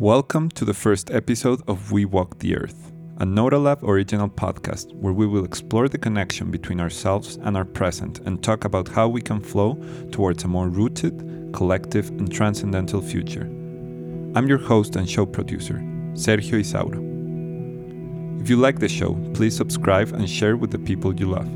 Welcome to the first episode of We Walk the Earth, a Nodalab original podcast where we will explore the connection between ourselves and our present and talk about how we can flow towards a more rooted, collective, and transcendental future. I'm your host and show producer, Sergio Isauro. If you like the show, please subscribe and share with the people you love.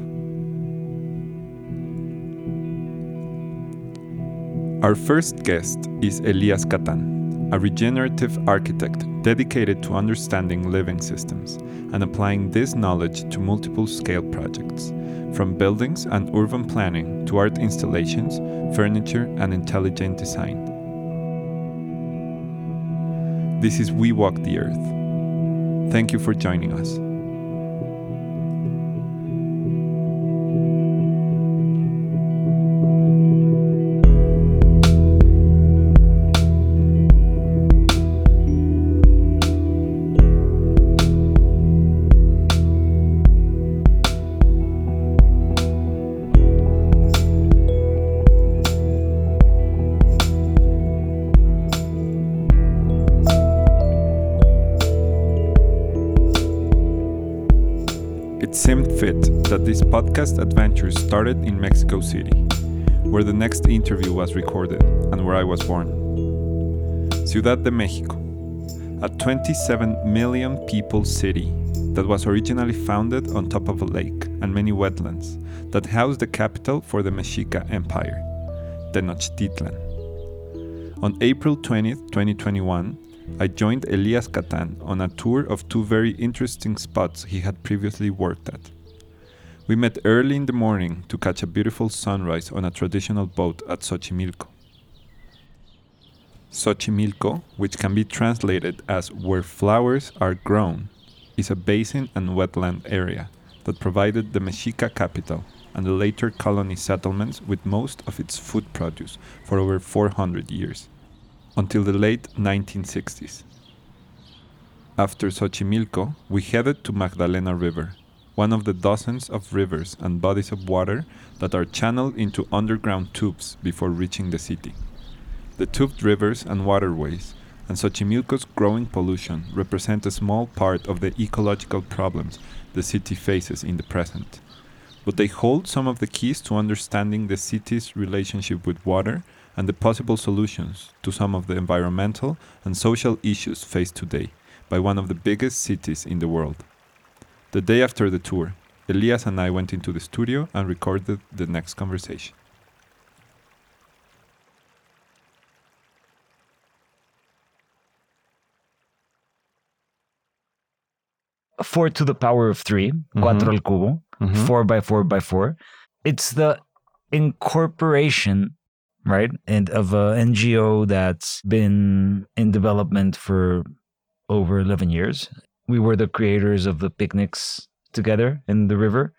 Our first guest is Elias Cattan a regenerative architect dedicated to understanding living systems and applying this knowledge to multiple scale projects, from buildings and urban planning to art installations, furniture, and intelligent design. This is We Walk the Earth. Thank you for joining us. Podcast adventure started in Mexico City, where the next interview was recorded and where I was born. Ciudad de Mexico, a 27 million people city that was originally founded on top of a lake and many wetlands that housed the capital for the Mexica Empire, Tenochtitlan. On April 20th, 2021, I joined Elias Cattan on a tour of two very interesting spots he had previously worked at. We met early in the morning to catch a beautiful sunrise on a traditional boat at Xochimilco. Xochimilco, which can be translated as where flowers are grown, is a basin and wetland area that provided the Mexica capital and the later colony settlements with most of its food produce for over 400 years, until the late 1960s. After Xochimilco, we headed to Magdalena River, one of the dozens of rivers and bodies of water that are channeled into underground tubes before reaching the city. The tubed rivers and waterways and Xochimilco's growing pollution represent a small part of the ecological problems the city faces in the present. But they hold some of the keys to understanding the city's relationship with water and the possible solutions to some of the environmental and social issues faced today by one of the biggest cities in the world. The day after the tour, Elias and I went into the studio and recorded the next conversation. Four to the power of 3 mm-hmm. cuatro al cubo, mm-hmm. four by four by four. It's the incorporation, right, and of an NGO that's been in development for over 11 years we were the creators of the picnics together in the river.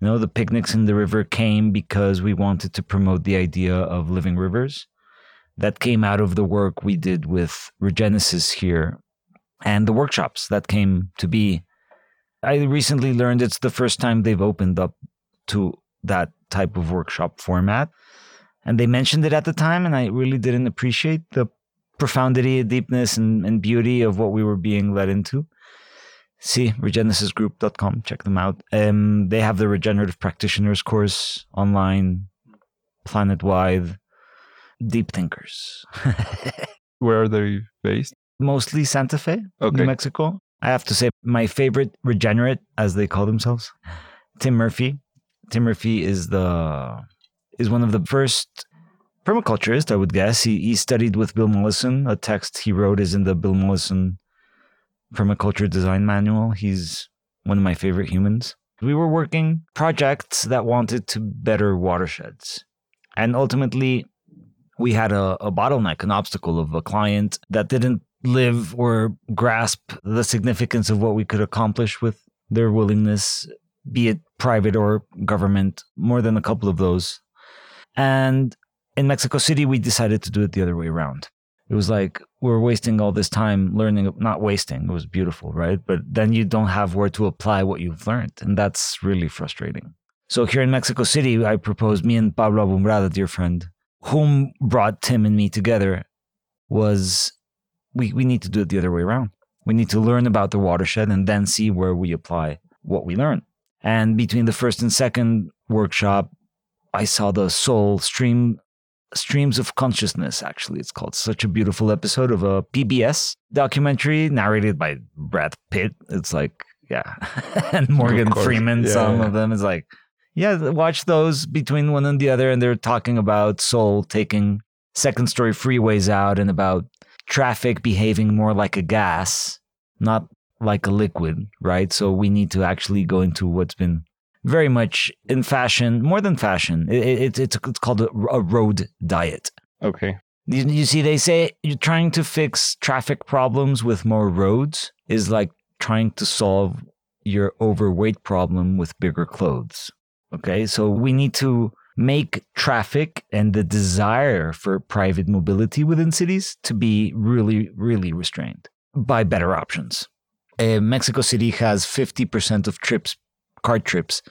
You know, the picnics in the river came because we wanted to promote the idea of living rivers. That came out of the work we did with Regenesis here and the workshops that came to be. I recently learned it's the first time they've opened up to that type of workshop format. And they mentioned it at the time, and I really didn't appreciate the profundity, deepness, and, and beauty of what we were being led into see regenesisgroup.com check them out. Um, they have the regenerative practitioners course online planet wide. Deep thinkers. Where are they based? Mostly santa fe okay. new mexico. I have to say my favorite regenerate as they call themselves tim murphy. Tim murphy is the is one of the first permaculturist i would guess. He, he studied with bill mollison. A text he wrote is in the bill mollison permaculture design manual. He's one of my favorite humans. We were working projects that wanted to better watersheds. And ultimately, we had a, a bottleneck, an obstacle of a client that didn't live or grasp the significance of what we could accomplish with their willingness, be it private or government, more than a couple of those. And in Mexico City, we decided to do it the other way around it was like we're wasting all this time learning not wasting it was beautiful right but then you don't have where to apply what you've learned and that's really frustrating so here in mexico city i proposed me and pablo abumbrada dear friend whom brought tim and me together was we, we need to do it the other way around. We need to learn about the watershed and then see where we apply what we learn. And between the first and second workshop, I saw the soul stream streams of consciousness actually. It's called such a beautiful episode of a pbs documentary narrated by brad pitt. It's like yeah. And morgan freeman yeah, some yeah. of them. Is like yeah watch those between one and the other and they're talking about soul taking second story freeways out and about traffic behaving more like a gas not like a liquid right? So we need to actually go into what's been very much in fashion, more than fashion. It, it, it's it's called a, a, road diet. Okay. You, you see, they say you're trying to fix traffic problems with more roads is like trying to solve your overweight problem with bigger clothes. Okay, so we need to make traffic and the desire for private mobility within cities to be really, really restrained by better options. Uh, Mexico City has 50% of trips car trips,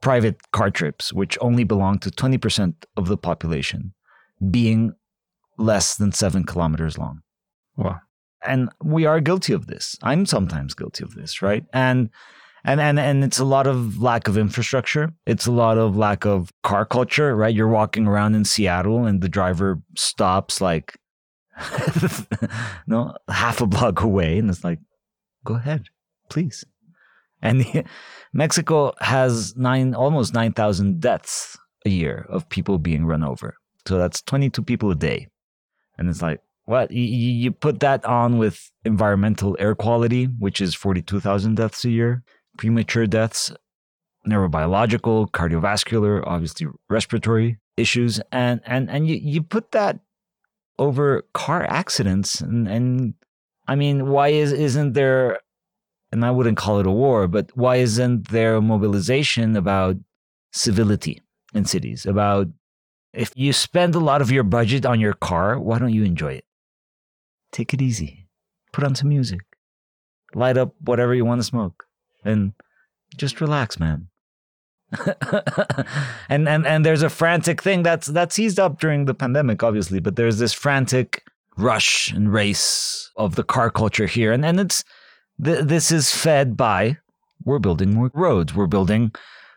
private car trips, which only belong to 20% of the population, being less than seven kilometers long. Wow. And we are guilty of this. I'm sometimes guilty of this, right? And and and and it's a lot of lack of infrastructure. It's a lot of lack of car culture, right? You're walking around in Seattle and the driver stops like no half a block away and it's like go ahead, please. And the, Mexico has nine, almost 9,000 deaths a year of people being run over. So that's 22 people a day. And it's like, what? You, you put that on with environmental air quality, which is 42,000 deaths a year, premature deaths, neurobiological, cardiovascular, obviously respiratory issues. And, and, and you, you put that over car accidents. And, and I mean, why is, isn't there and I wouldn't call it a war, but why isn't there a mobilization about civility in cities? About if you spend a lot of your budget on your car, why don't you enjoy it? Take it easy. Put on some music. Light up whatever you want to smoke. And just relax, man. and and and there's a frantic thing that's that's eased up during the pandemic, obviously, but there's this frantic rush and race of the car culture here. And and it's Th- this is fed by we're building more roads, we're building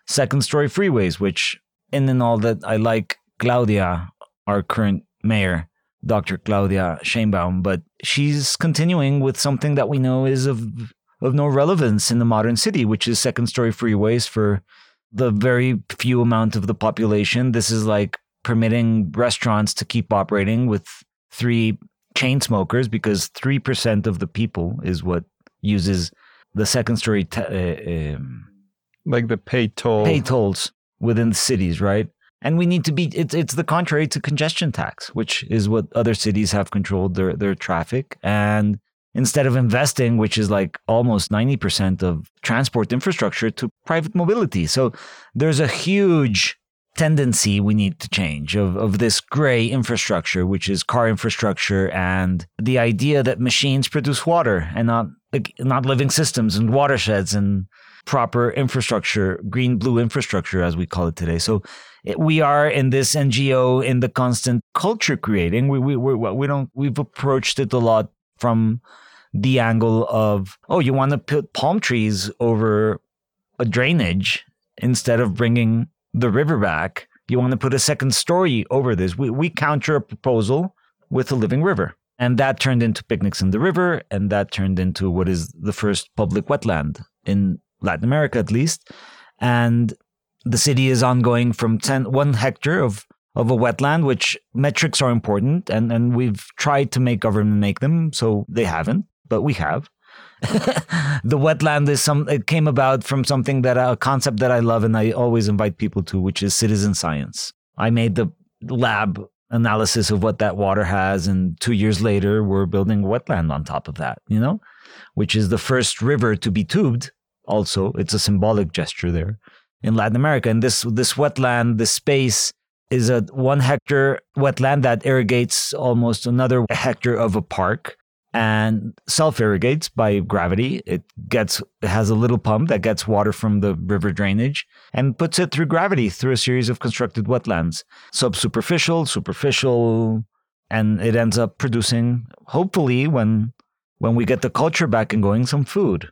second story freeways, which, in and all that, I like Claudia, our current mayor, Dr. Claudia Sheinbaum, but she's continuing with something that we know is of of no relevance in the modern city, which is second story freeways for the very few amount of the population. This is like permitting restaurants to keep operating with three chain smokers because 3% of the people is what uses the second story, t- uh, um, like the pay toll, pay tolls within cities, right? And we need to be. It's it's the contrary to congestion tax, which is what other cities have controlled their their traffic. And instead of investing, which is like almost ninety percent of transport infrastructure, to private mobility, so there's a huge tendency we need to change of, of this gray infrastructure, which is car infrastructure, and the idea that machines produce water and not not living systems and watersheds and proper infrastructure, green blue infrastructure, as we call it today. So it, we are in this NGO in the constant culture creating. We we we we don't we've approached it a lot from the angle of oh, you want to put palm trees over a drainage instead of bringing the river back. You want to put a second story over this. We we counter a proposal with a living river. And that turned into picnics in the river, and that turned into what is the first public wetland in Latin America, at least. And the city is ongoing from 10, one hectare of, of a wetland, which metrics are important. And, and we've tried to make government make them, so they haven't, but we have. the wetland is some, it came about from something that a concept that I love and I always invite people to, which is citizen science. I made the lab analysis of what that water has. And two years later, we're building wetland on top of that, you know, which is the first river to be tubed. Also, it's a symbolic gesture there in Latin America. And this, this wetland, this space is a one hectare wetland that irrigates almost another hectare of a park and self irrigates by gravity. It gets has a little pump that gets water from the river drainage and puts it through gravity through a series of constructed wetlands, subsuperficial, superficial, and it ends up producing, hopefully, when when we get the culture back and going, some food.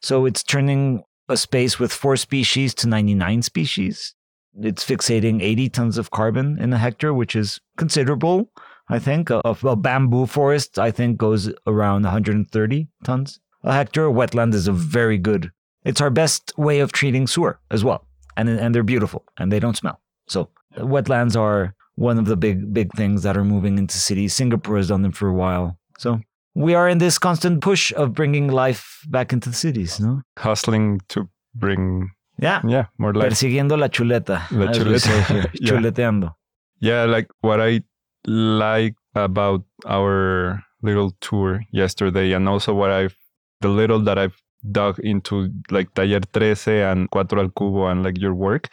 So it's turning a space with four species to 99 species. It's fixating 80 tons of carbon in a hectare, which is considerable. I think uh, a, a bamboo forest, I think, goes around 130 tons a hectare. Wetland is a very good. It's our best way of treating sewer as well, and and they're beautiful and they don't smell. So wetlands are one of the big big things that are moving into cities. Singapore has done them for a while. So we are in this constant push of bringing life back into the cities, no? Hustling to bring yeah, yeah, more life. Persiguiendo la chuleta. La chuleta. yeah. Chuleteando. Yeah, like what I like about our little tour yesterday and also what I've the little that I've dug into like Taller 13 and Cuatro al Cubo and like your work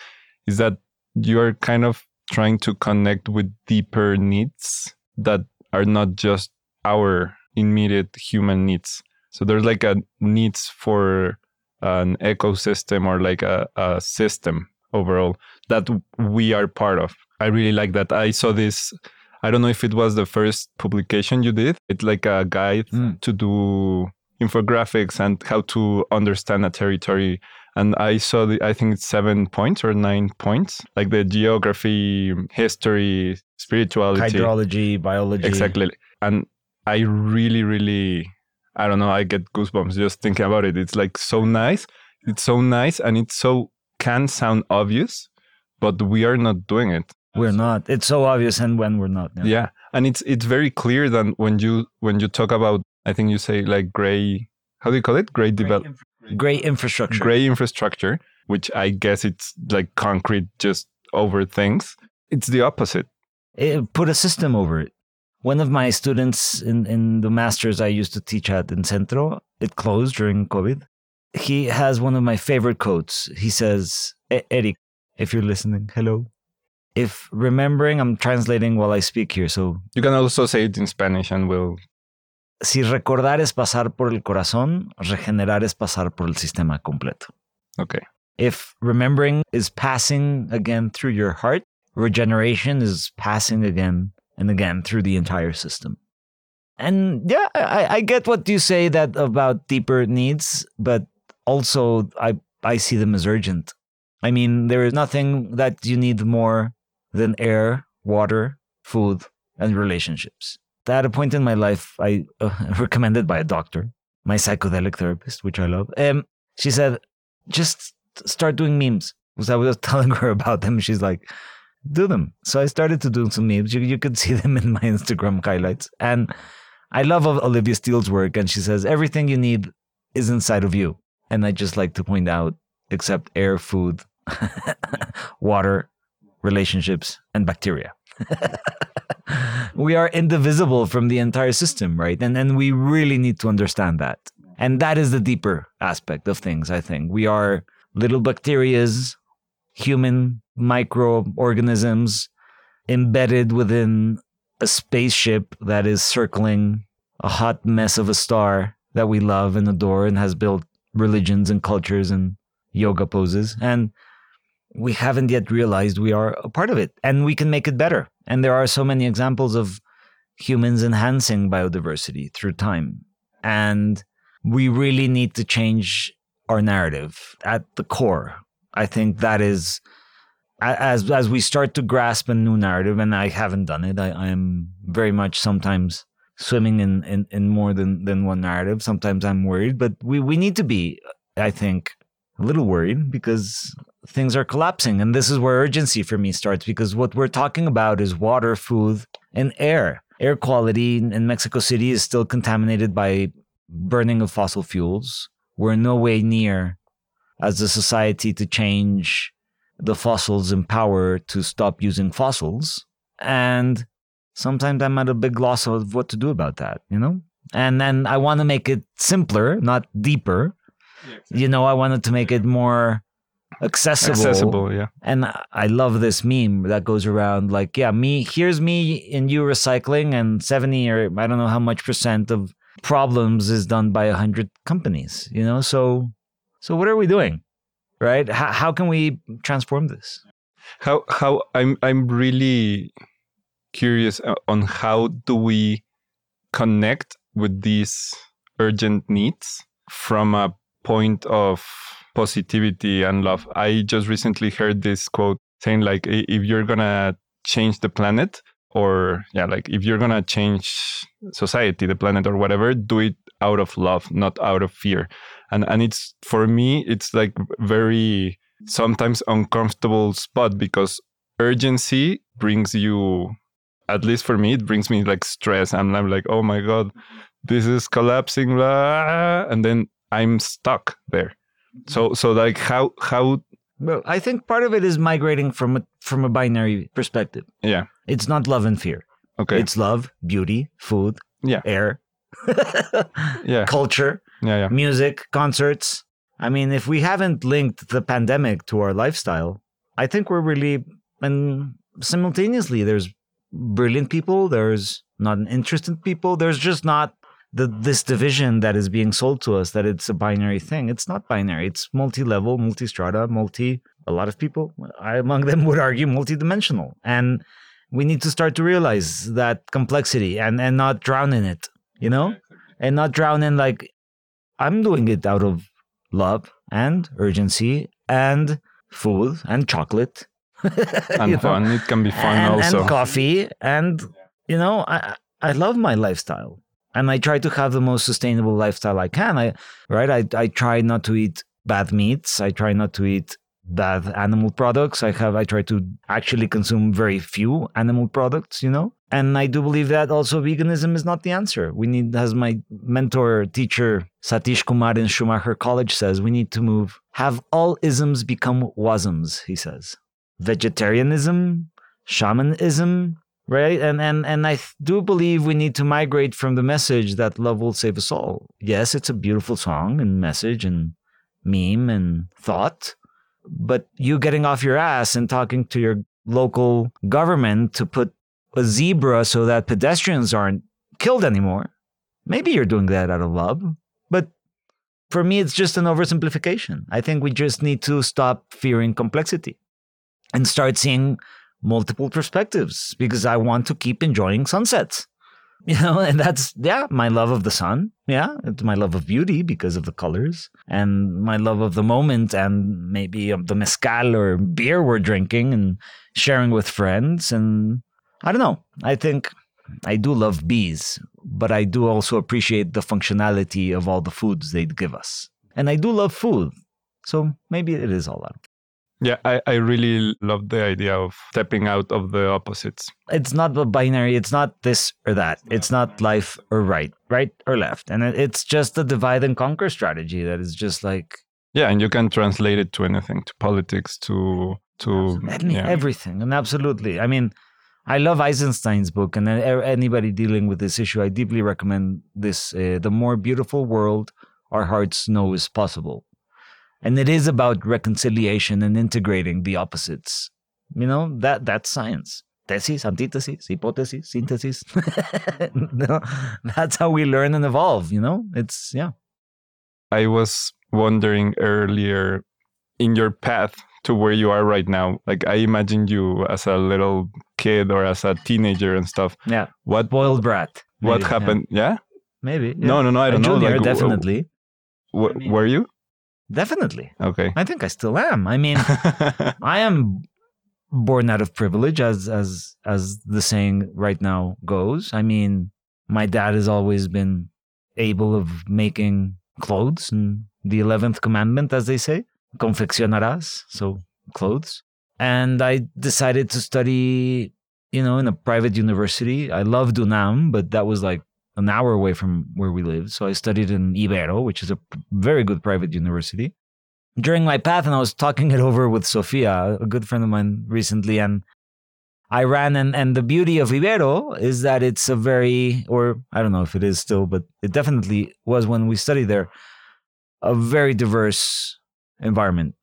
is that you're kind of trying to connect with deeper needs that are not just our immediate human needs. So there's like a needs for an ecosystem or like a, a system overall that we are part of. I really like that. I saw this. I don't know if it was the first publication you did. It's like a guide mm. to do infographics and how to understand a territory. And I saw the, I think it's seven points or nine points, like the geography, history, spirituality, hydrology, biology. Exactly. And I really, really, I don't know, I get goosebumps just thinking about it. It's like so nice. It's so nice and it so can sound obvious, but we are not doing it. We're not. It's so obvious and when we're not. Yeah. yeah. And it's it's very clear that when you when you talk about I think you say like gray. How do you call it? Gray develop. Gray infrastructure. Gray infrastructure, which I guess it's like concrete just over things. It's the opposite. It put a system over it. One of my students in, in the masters I used to teach at in Centro, it closed during COVID. He has one of my favorite quotes. He says, Eric, if you're listening, hello. If remembering, I'm translating while I speak here. So you can also say it in Spanish and we'll si recordar es pasar por el corazón, regenerar es pasar por el sistema completo. Okay. If remembering is passing again through your heart, regeneration is passing again and again through the entire system. And yeah, I, I get what you say that about deeper needs, but also I I see them as urgent. I mean, there is nothing that you need more than air, water, food, and relationships at a point in my life, I uh, recommended by a doctor, my psychedelic therapist, which I love. Um, she said, just start doing memes. Because I was telling her about them. She's like, do them. So I started to do some memes. You, you could see them in my Instagram highlights. And I love Olivia Steele's work. And she says, everything you need is inside of you. And I just like to point out, except air, food, water, relationships, and bacteria. we are indivisible from the entire system, right? And and we really need to understand that. And that is the deeper aspect of things, I think. We are little bacterias, human microorganisms embedded within a spaceship that is circling a hot mess of a star that we love and adore and has built religions and cultures and yoga poses. And we haven't yet realized we are a part of it and we can make it better. And there are so many examples of humans enhancing biodiversity through time. And we really need to change our narrative at the core. I think that is as as we start to grasp a new narrative, and I haven't done it. I, I am very much sometimes swimming in, in, in more than, than one narrative. Sometimes I'm worried, but we, we need to be, I think, a little worried because things are collapsing. And this is where urgency for me starts because what we're talking about is water, food, and air. Air quality in Mexico City is still contaminated by burning of fossil fuels. We're no way near as a society to change the fossils in power to stop using fossils. And sometimes I'm at a big loss of what to do about that, you know? And then I want to make it simpler, not deeper. Yeah, exactly. You know, I wanted to make it more accessible. Accessible, yeah. And I love this meme that goes around like, yeah, me, here's me and you recycling, and 70 or I don't know how much percent of problems is done by 100 companies, you know? So, so what are we doing? Right? How, how can we transform this? How, how, I'm, I'm really, curious uh, on how do we connect with these urgent needs from a point of positivity and love. I just recently heard this quote saying like if you're to change the planet or yeah like if you're to change society the planet or whatever do it out of love not out of fear. And and it's for me it's like very sometimes uncomfortable spot because urgency brings you at least for me it brings me like stress. And i'm like oh my god this is collapsing blah, and then i'm stuck there so so like how how well i think part of it is migrating from a from a binary perspective. Yeah. It's not love and fear. Okay. It's love beauty food yeah. air yeah. culture yeah yeah. music concerts. I mean if we haven't linked the pandemic to our lifestyle i think we're really and simultaneously there's brilliant people there's not interested people there's just not the this division that is being sold to us that it's a binary thing. It's not binary. It's multi-level multi-strata multi a lot of people i among them would argue multi-dimensional. And we need to start to realize that complexity and and not drown in it you know? And not drown in like i'm doing it out of love and urgency and food and chocolate. And you know? fun. It can be fun and, also. and coffee and you know i i love my lifestyle and i try to have the most sustainable lifestyle i can. I right i i try not to eat bad meats. I try not to eat bad animal products. I have i try to actually consume very few animal products you know? And i do believe that also veganism is not the answer. We need as my mentor teacher satish kumar in schumacher college says we need to move have all isms become wasms he says. Vegetarianism shamanism right? And and and i do believe we need to migrate from the message that love will save us all. Yes it's a beautiful song and message and meme and thought but you getting off your ass and talking to your local government to put a zebra so that pedestrians aren't killed anymore. Maybe you're doing that out of love but for me it's just an oversimplification. I think we just need to stop fearing complexity and start seeing multiple perspectives because I want to keep enjoying sunsets. You know, and that's, yeah, my love of the sun. Yeah, it's my love of beauty because of the colors and my love of the moment and maybe of the mezcal or beer we're drinking and sharing with friends. And I don't know. I think I do love bees, but I do also appreciate the functionality of all the foods they give us. And I do love food. So maybe it is all out. Yeah, I, I really love the idea of stepping out of the opposites. It's not a binary. It's not this or that. It's not life or right, right or left. And it's just a divide and conquer strategy that is just like. Yeah, and you can translate it to anything, to politics, to to yeah. everything, and absolutely. I mean, I love Eisenstein's book, and anybody dealing with this issue, I deeply recommend this. Uh, the more beautiful world our hearts know is possible and it is about reconciliation and integrating the opposites. You know that that's science. Thesis antithesis hypothesis synthesis no, that's how we learn and evolve you know? It's yeah. I was wondering earlier in your path to where you are right now like i imagine you as a little kid or as a teenager and stuff. Yeah. What boiled brat maybe, what happened? Yeah, yeah? maybe yeah. no no no i don't a know junior, like, definitely. were you Definitely. Okay. I think I still am. I mean, I am born out of privilege as as as the saying right now goes. I mean, my dad has always been able of making clothes and the 11th commandment as they say, confeccionarás, so clothes. And I decided to study, you know, in a private university. I loved UNAM, but that was like an hour away from where we live. So I studied in Ibero, which is a very good private university. During my path, and I was talking it over with Sofia, a good friend of mine recently, and I ran, and, and the beauty of Ibero is that it's a very, or I don't know if it is still, but it definitely was when we studied there, a very diverse environment.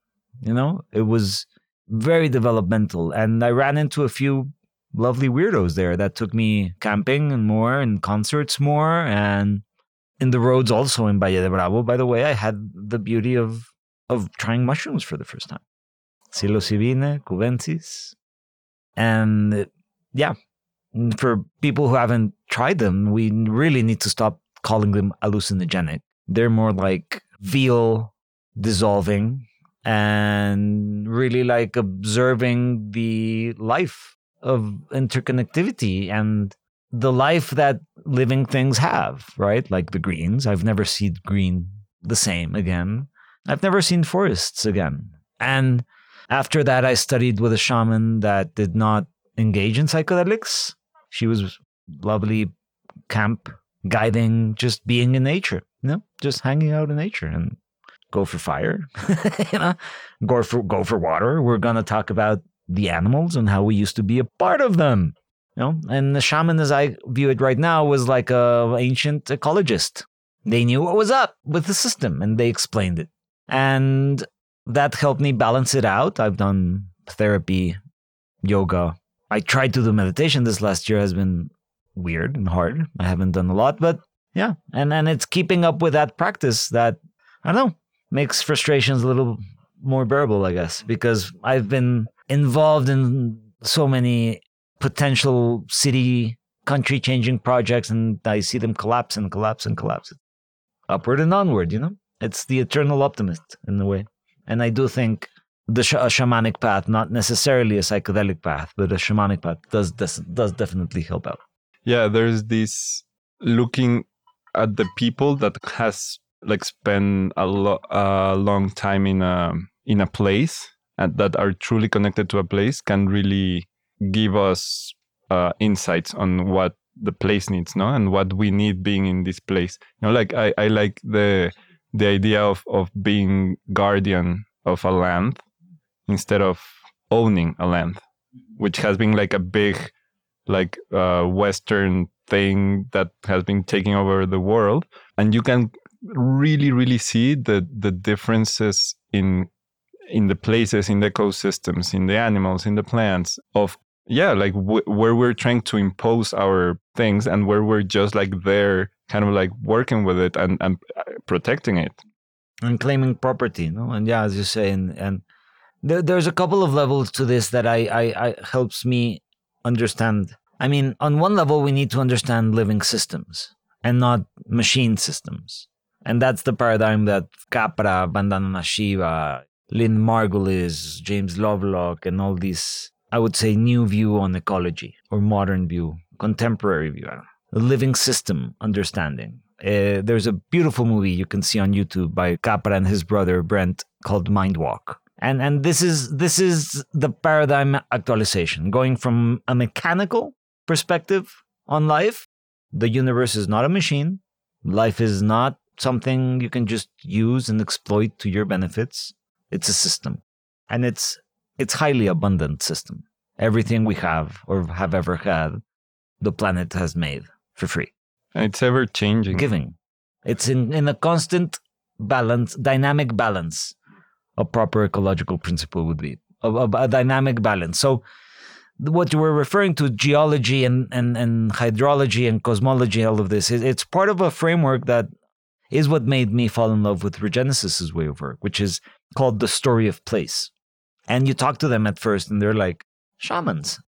You know, it was very developmental. And I ran into a few lovely weirdos there that took me camping and more and concerts more and in the roads also in Valle de Bravo. By the way, I had the beauty of of trying mushrooms for the first time. Psilocybine, cubensis. And yeah, for people who haven't tried them, we really need to stop calling them hallucinogenic. They're more like veal dissolving and really like observing the life of interconnectivity and the life that living things have, right? Like the greens. I've never seen green the same again. I've never seen forests again. And after that, I studied with a shaman that did not engage in psychedelics. She was lovely camp guiding, just being in nature, you know, just hanging out in nature and go for fire, you know, go for go for water. We're gonna talk about the animals and how we used to be a part of them. You know, and the shaman, as I view it right now, was like a ancient ecologist. They knew what was up with the system and they explained it. And that helped me balance it out. I've done therapy, yoga. I tried to do meditation this last year has been weird and hard. I haven't done a lot, but yeah. And and it's keeping up with that practice that I don't know, makes frustrations a little more bearable, I guess, because I've been involved in so many potential city country changing projects and I see them collapse and collapse and collapse. Upward and onward, you know? It's the eternal optimist in a way. And I do think the sh- shamanic path, not necessarily a psychedelic path, but a shamanic path does does, does definitely help out. Yeah, there's this looking at the people that has like spent a, lo- a long time in a in a place and that are truly connected to a place can really give us uh, insights on what the place needs, no, and what we need being in this place. You know, like I, I like the the idea of of being guardian of a land instead of owning a land, which has been like a big like uh, Western thing that has been taking over the world, and you can really really see the the differences in in the places in the ecosystems in the animals in the plants of yeah like w- where we're trying to impose our things and where we're just like there kind of like working with it and, and uh, protecting it. And claiming property no? And yeah as you say and and there, there's a couple of levels to this that I, I i helps me understand. I mean on one level we need to understand living systems and not machine systems. And that's the paradigm that capra vandana shiva lynn margulis james lovelock and all these I would say, new view on ecology or modern view, contemporary view, a living system understanding. Uh, there's a beautiful movie you can see on YouTube by Capra and his brother Brent called Mind Walk. And and this is this is the paradigm actualization, going from a mechanical perspective on life. The universe is not a machine. Life is not something you can just use and exploit to your benefits. It's a system. And it's it's highly abundant system. Everything we have or have ever had, the planet has made for free. It's ever changing. Giving. It's in, in a constant balance, dynamic balance. A proper ecological principle would be a, a, a dynamic balance. So, what you were referring to, geology and, and, and hydrology and cosmology, all of this, it's part of a framework that is what made me fall in love with Regenesis's way of work, which is called the story of place. And you talk to them at first, and they're like shamans.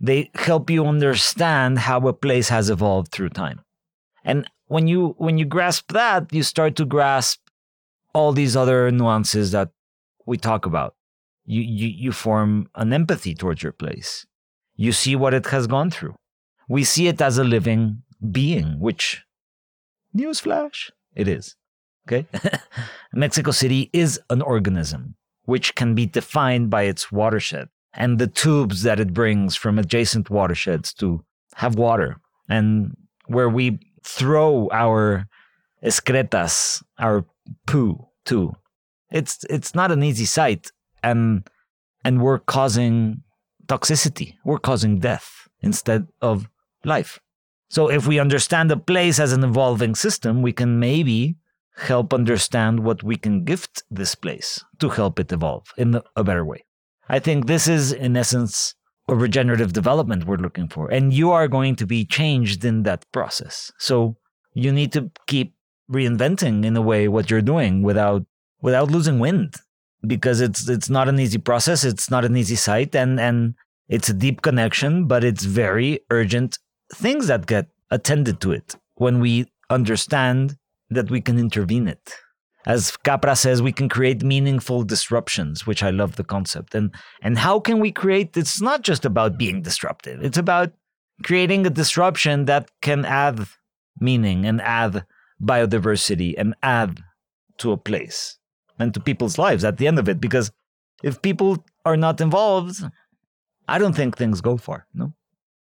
They help you understand how a place has evolved through time. And when you when you grasp that, you start to grasp all these other nuances that we talk about. You you you form an empathy towards your place. You see what it has gone through. We see it as a living being, which newsflash, it is. Okay? Mexico City is an organism which can be defined by its watershed and the tubes that it brings from adjacent watersheds to have water and where we throw our excretas, our poo too. It's it's not an easy sight and and we're causing toxicity. We're causing death instead of life. So if we understand the place as an evolving system, we can maybe help understand what we can gift this place to help it evolve in a better way. I think this is, in essence, a regenerative development we're looking for. And you are going to be changed in that process. So you need to keep reinventing in a way what you're doing without without losing wind because it's it's not an easy process it's not an easy site and and It's a deep connection, but it's very urgent things that get attended to it when we understand that we can intervene it. As Capra says, we can create meaningful disruptions, which I love the concept. And and how can we create it's not just about being disruptive. It's about creating a disruption that can add meaning and add biodiversity and add to a place and to people's lives at the end of it. Because if people are not involved, I don't think things go far. No.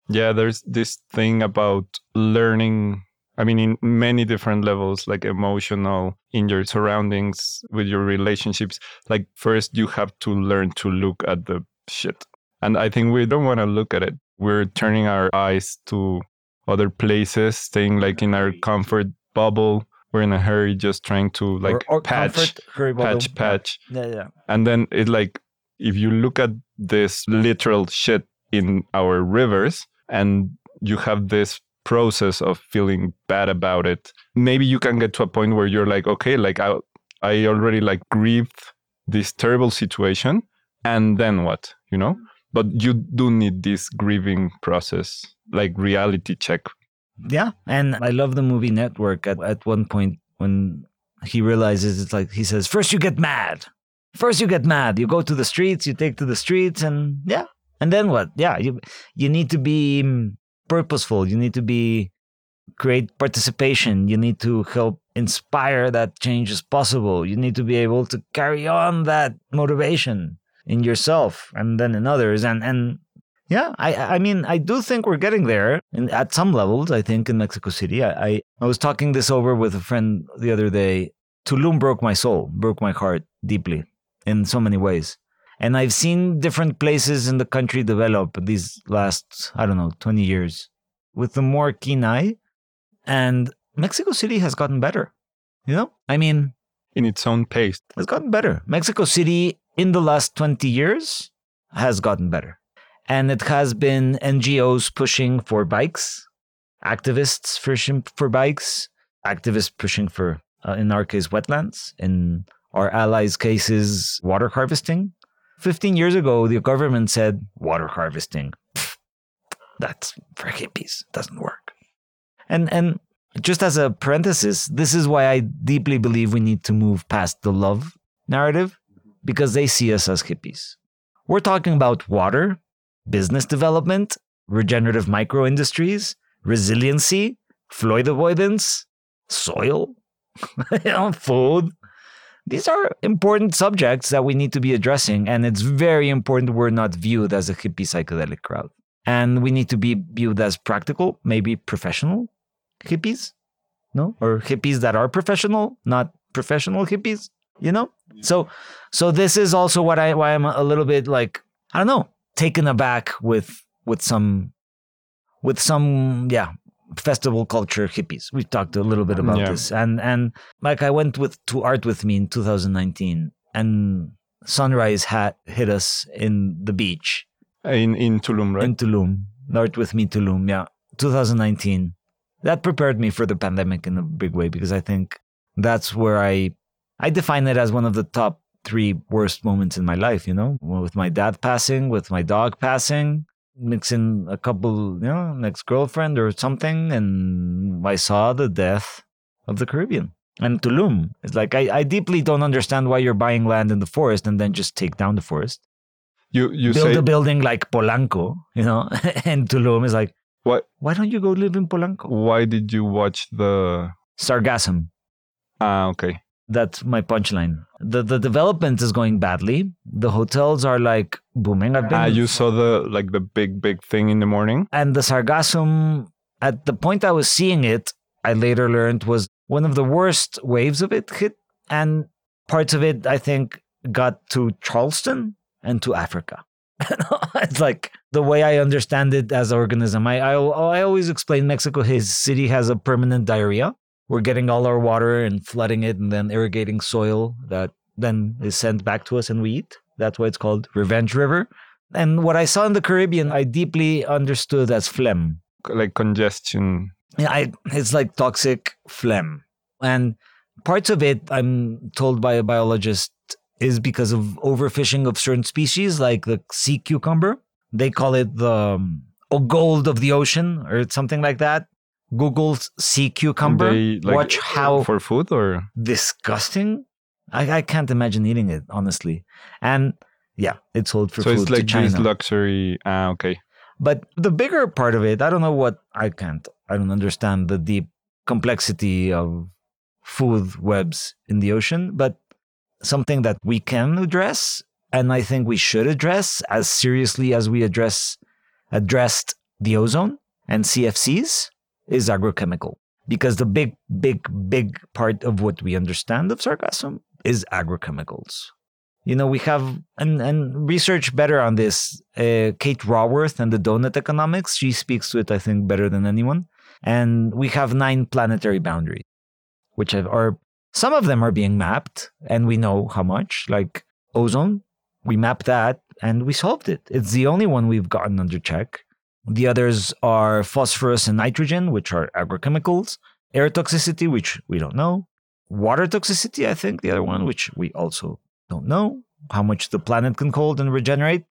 Yeah, there's this thing about learning. I mean, in many different levels, like emotional, in your surroundings, with your relationships. Like, first, you have to learn to look at the shit. And I think we don't want to look at it. We're turning our eyes to other places, staying like in our comfort bubble. We're in a hurry, just trying to like or, or patch, comfort, hurry bubble. patch, patch. Yeah, yeah. And then it like, if you look at this literal shit in our rivers and you have this process of feeling bad about it, maybe you can get to a point where you're like, okay, like I, I already like grieved this terrible situation. And then what, you know? But you do need this grieving process, like reality check. Yeah. And I love the movie Network at, at one point when he realizes it's like, he says, first you get mad. First you get mad. You go to the streets, you take to the streets, and yeah. And then what? Yeah, you you need to be mm, purposeful. You need to be create participation. You need to help inspire that change is possible. You need to be able to carry on that motivation in yourself and then in others. And and yeah, I I mean I do think we're getting there and at some levels. I think in Mexico City, I, I I was talking this over with a friend the other day. Tulum broke my soul, broke my heart deeply in so many ways. And I've seen different places in the country develop these last, I don't know, 20 years with a more keen eye. And Mexico City has gotten better. You know, I mean, in its own pace. It's gotten better. Mexico City in the last 20 years has gotten better. And it has been NGOs pushing for bikes, activists pushing for bikes, activists pushing for, uh, in our case, wetlands, in our allies' cases, water harvesting. 15 years ago, the government said water harvesting. That's for hippies. Doesn't work. And and just as a parenthesis, this is why I deeply believe we need to move past the love narrative because they see us as hippies. We're talking about water, business development, regenerative micro industries, resiliency, fluid avoidance, soil, food. These are important subjects that we need to be addressing, and it's very important we're not viewed as a hippie psychedelic crowd. And we need to be viewed as practical, maybe professional hippies, no? Or hippies that are professional, not professional hippies, you know? So so this is also what I why I'm a little bit like, I don't know, taken aback with with some with some yeah festival culture hippies. We've talked a little bit about Yeah. this, and and like I went with to art with me in 2019, and sunrise hat hit us in the beach uh, In in Tulum, right? in Tulum. Art with me Tulum, yeah, 2019. That prepared me for the pandemic in a big way because I think that's where I I define it as one of the top three worst moments in my life. You know, with my dad passing, with my dog passing, mixing a couple, you know, an ex girlfriend or something, and I saw the death of the Caribbean. And Tulum, it's like I, I deeply don't understand why you're buying land in the forest and then just take down the forest. you you Build say a building like Polanco, you know, and Tulum is like, what? why don't you go live in Polanco? Why did you watch the? Sargassum. Ah, okay. That's my punchline. The the development is going badly. The hotels are like booming. I've been Ah, you saw the like the big big thing in the morning. and the sargassum at the point I was seeing it, I later learned was one of the worst waves of it hit, and parts of it I think got to Charleston and to Africa. it's like the way I understand it as an organism. I, I I always explain Mexico. His city has a permanent diarrhea. We're getting all our water and flooding it, and then irrigating soil that then is sent back to us and we eat. That's why it's called Revenge River. And what I saw in the Caribbean, I deeply understood as phlegm. like congestion. Yeah, I, it's like toxic phlegm. And parts of it, I'm told by a biologist, is because of overfishing of certain species, like the sea cucumber. They call it the um, gold of the ocean or something like that. Google's sea cucumber. They, like, Watch how for food or disgusting. I, I can't imagine eating it, honestly. And yeah, it's sold for so food So it's like to this luxury. Ah, okay. But the bigger part of it, I don't know what I can't. I don't understand the deep complexity of food webs in the ocean, but something that we can address and I think we should address as seriously as we address addressed the ozone and CFCs is agrochemical. Because the big, big, big part of what we understand of sargassum is agrochemicals. You know, we have and and research better on this. Uh, Kate Raworth and the donut economics. She speaks to it, I think, better than anyone. And we have nine planetary boundaries, which are some of them are being mapped, and we know how much. Like ozone, we mapped that and we solved it. It's the only one we've gotten under check. The others are phosphorus and nitrogen, which are agrochemicals. Air toxicity, which we don't know. Water toxicity, I think, the other one, which we also don't know how much the planet can hold and regenerate.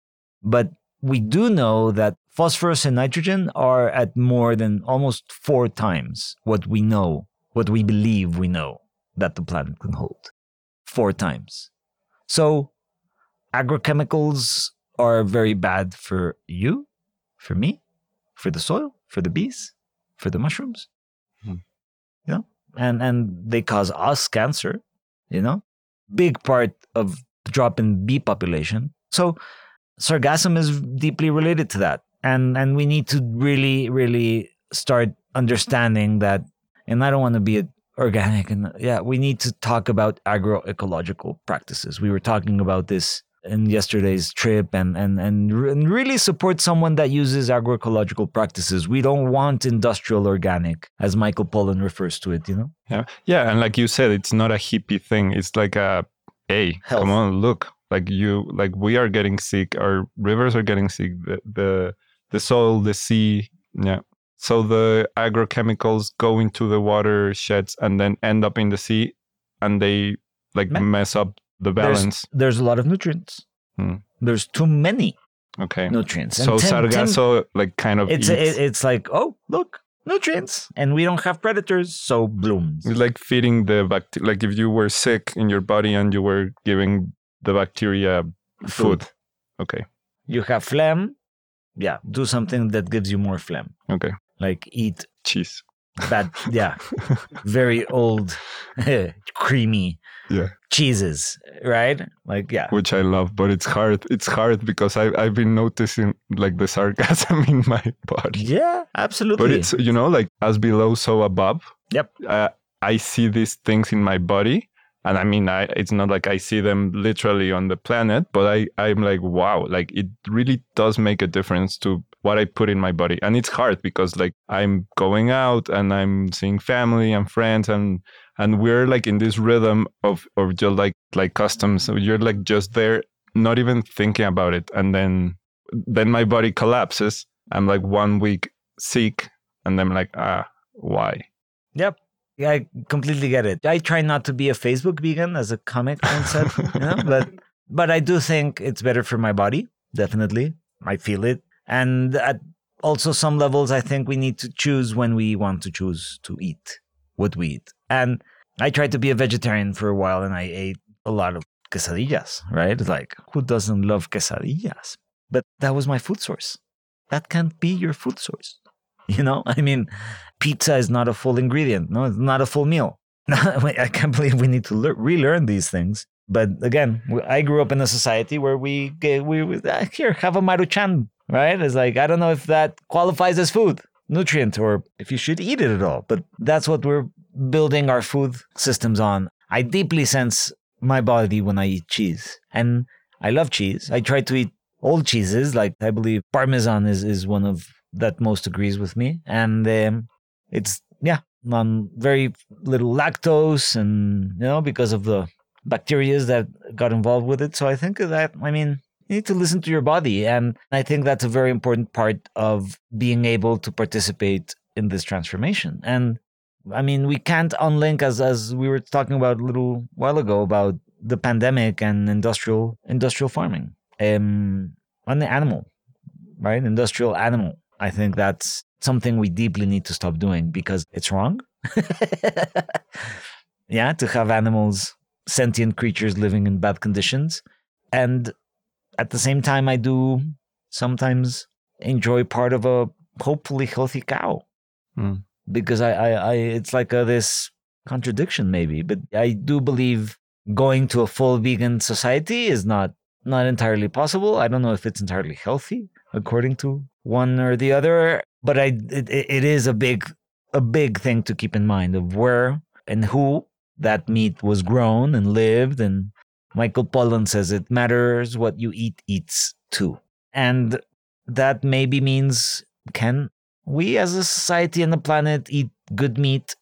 But we do know that phosphorus and nitrogen are at more than almost four times what we know, what we believe we know that the planet can hold. Four times. So agrochemicals are very bad for you, for me, for the soil, for the bees, for the mushrooms. Hmm. You know? And and they cause us cancer, you know? Big part of the drop in bee population. So sargassum is deeply related to that. And and we need to really, really start understanding that and I don't want to be a organic and yeah, we need to talk about agroecological practices. We were talking about this in yesterday's trip and and and, and really support someone that uses agroecological practices. We don't want industrial organic, as Michael Pollan refers to it. You know, Yeah, yeah, and like you said, it's not a hippie thing. It's like a, hey, Health. come on, look, like you, like we are getting sick. Our rivers are getting sick. The the, the soil, the sea, yeah. So the agrochemicals go into the watersheds and then end up in the sea, and they like Me- mess up the balance. there's a lot of nutrients. Hmm. There's too many Okay. nutrients. so Tim- Tim- sargasso like kind of it's eats- it, it's like oh look nutrients, and we don't have predators, so blooms. It's like feeding the bacteria. Like if you were sick in your body and you were giving the bacteria food. Okay. You have phlegm. Yeah, do something that gives you more phlegm. Okay. Like eat Cheese. Bad. Yeah, very old, creamy Yeah. cheeses, right? Like yeah, Which I love, but it's hard. It's hard because I I've been noticing like the sargassum in my body. yeah, absolutely. But it's you know like as below, so above. Yep. Uh, I see these things in my body, and I mean, I it's not like I see them literally on the planet, but I I'm like wow, like it really does make a difference to what I put in my body, and it's hard because like I'm going out and I'm seeing family and friends and and we're like in this rhythm of of just like like customs. So you're like just there, not even thinking about it, and then then my body collapses. I'm like one week sick, and I'm like ah why? Yep. Yeah, I completely get it. I try not to be a Facebook vegan, as a comic once said, you know, but but I do think it's better for my body. Definitely, I feel it, and at also some levels, I think we need to choose when we want to choose to eat what we eat. And I tried to be a vegetarian for a while, and I ate a lot of quesadillas. Right? It's like who doesn't love quesadillas? But that was my food source. That can't be your food source. You know, I mean, pizza is not a full ingredient. No, it's not a full meal. I can't believe we need to lear- relearn these things. But again, I grew up in a society where we we we- ah, here have a maruchan, right? It's like I don't know if that qualifies as food, nutrient, or if you should eat it at all. But that's what we're building our food systems on. I deeply sense my body when I eat cheese, and I love cheese. I try to eat old cheeses, like I believe Parmesan is is one of that most agrees with me, and um, it's yeah, on very little lactose, and you know because of the bacteria that got involved with it. So I think that I mean you need to listen to your body, and I think that's a very important part of being able to participate in this transformation. And I mean we can't unlink as as we were talking about a little while ago about the pandemic and industrial industrial farming um on the animal right? Industrial animal. I think that's something we deeply need to stop doing because it's wrong. yeah, to have animals, sentient creatures living in bad conditions. And at the same time, I do sometimes enjoy part of a hopefully healthy cow Mm. because I, I, I it's like a, this contradiction maybe, but I do believe going to a full vegan society is not not entirely possible. I don't know if it's entirely healthy according to one or the other, but I it, it is a big a big thing to keep in mind of where and who that meat was grown and lived and Michael Pollan says it matters what you eat eats too. And that maybe means can we as a society and the planet eat good meat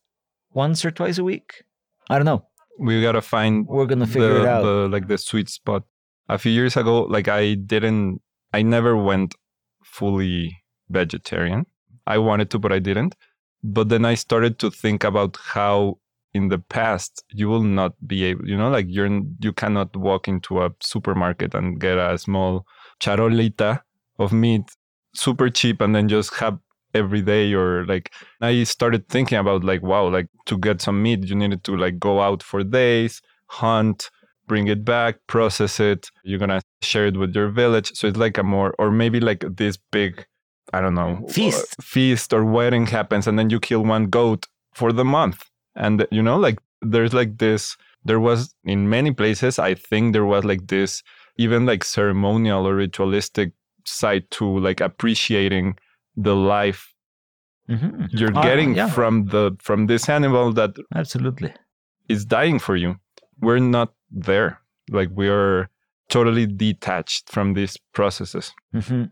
once or twice a week? I don't know. We gotta find We're gonna figure the, it out. the like the sweet spot. A few years ago, like I didn't, I never went fully vegetarian. I wanted to, but I didn't. But then I started to think about how in the past you will not be able, you know, like you're you cannot walk into a supermarket and get a small charolita of meat, super cheap, and then just have every day or like I started thinking about like wow like to get some meat you needed to like go out for days hunt bring it back process it you're gonna share it with your village so it's like a more or maybe like this big I don't know Feast. feast or wedding happens and then you kill one goat for the month and you know like there's like this there was in many places I think there was like this even like ceremonial or ritualistic side to like appreciating the life Mhm. you're Ah, getting yeah. from the from this animal that Absolutely. is dying for you we're not there like we are totally detached from these processes hmm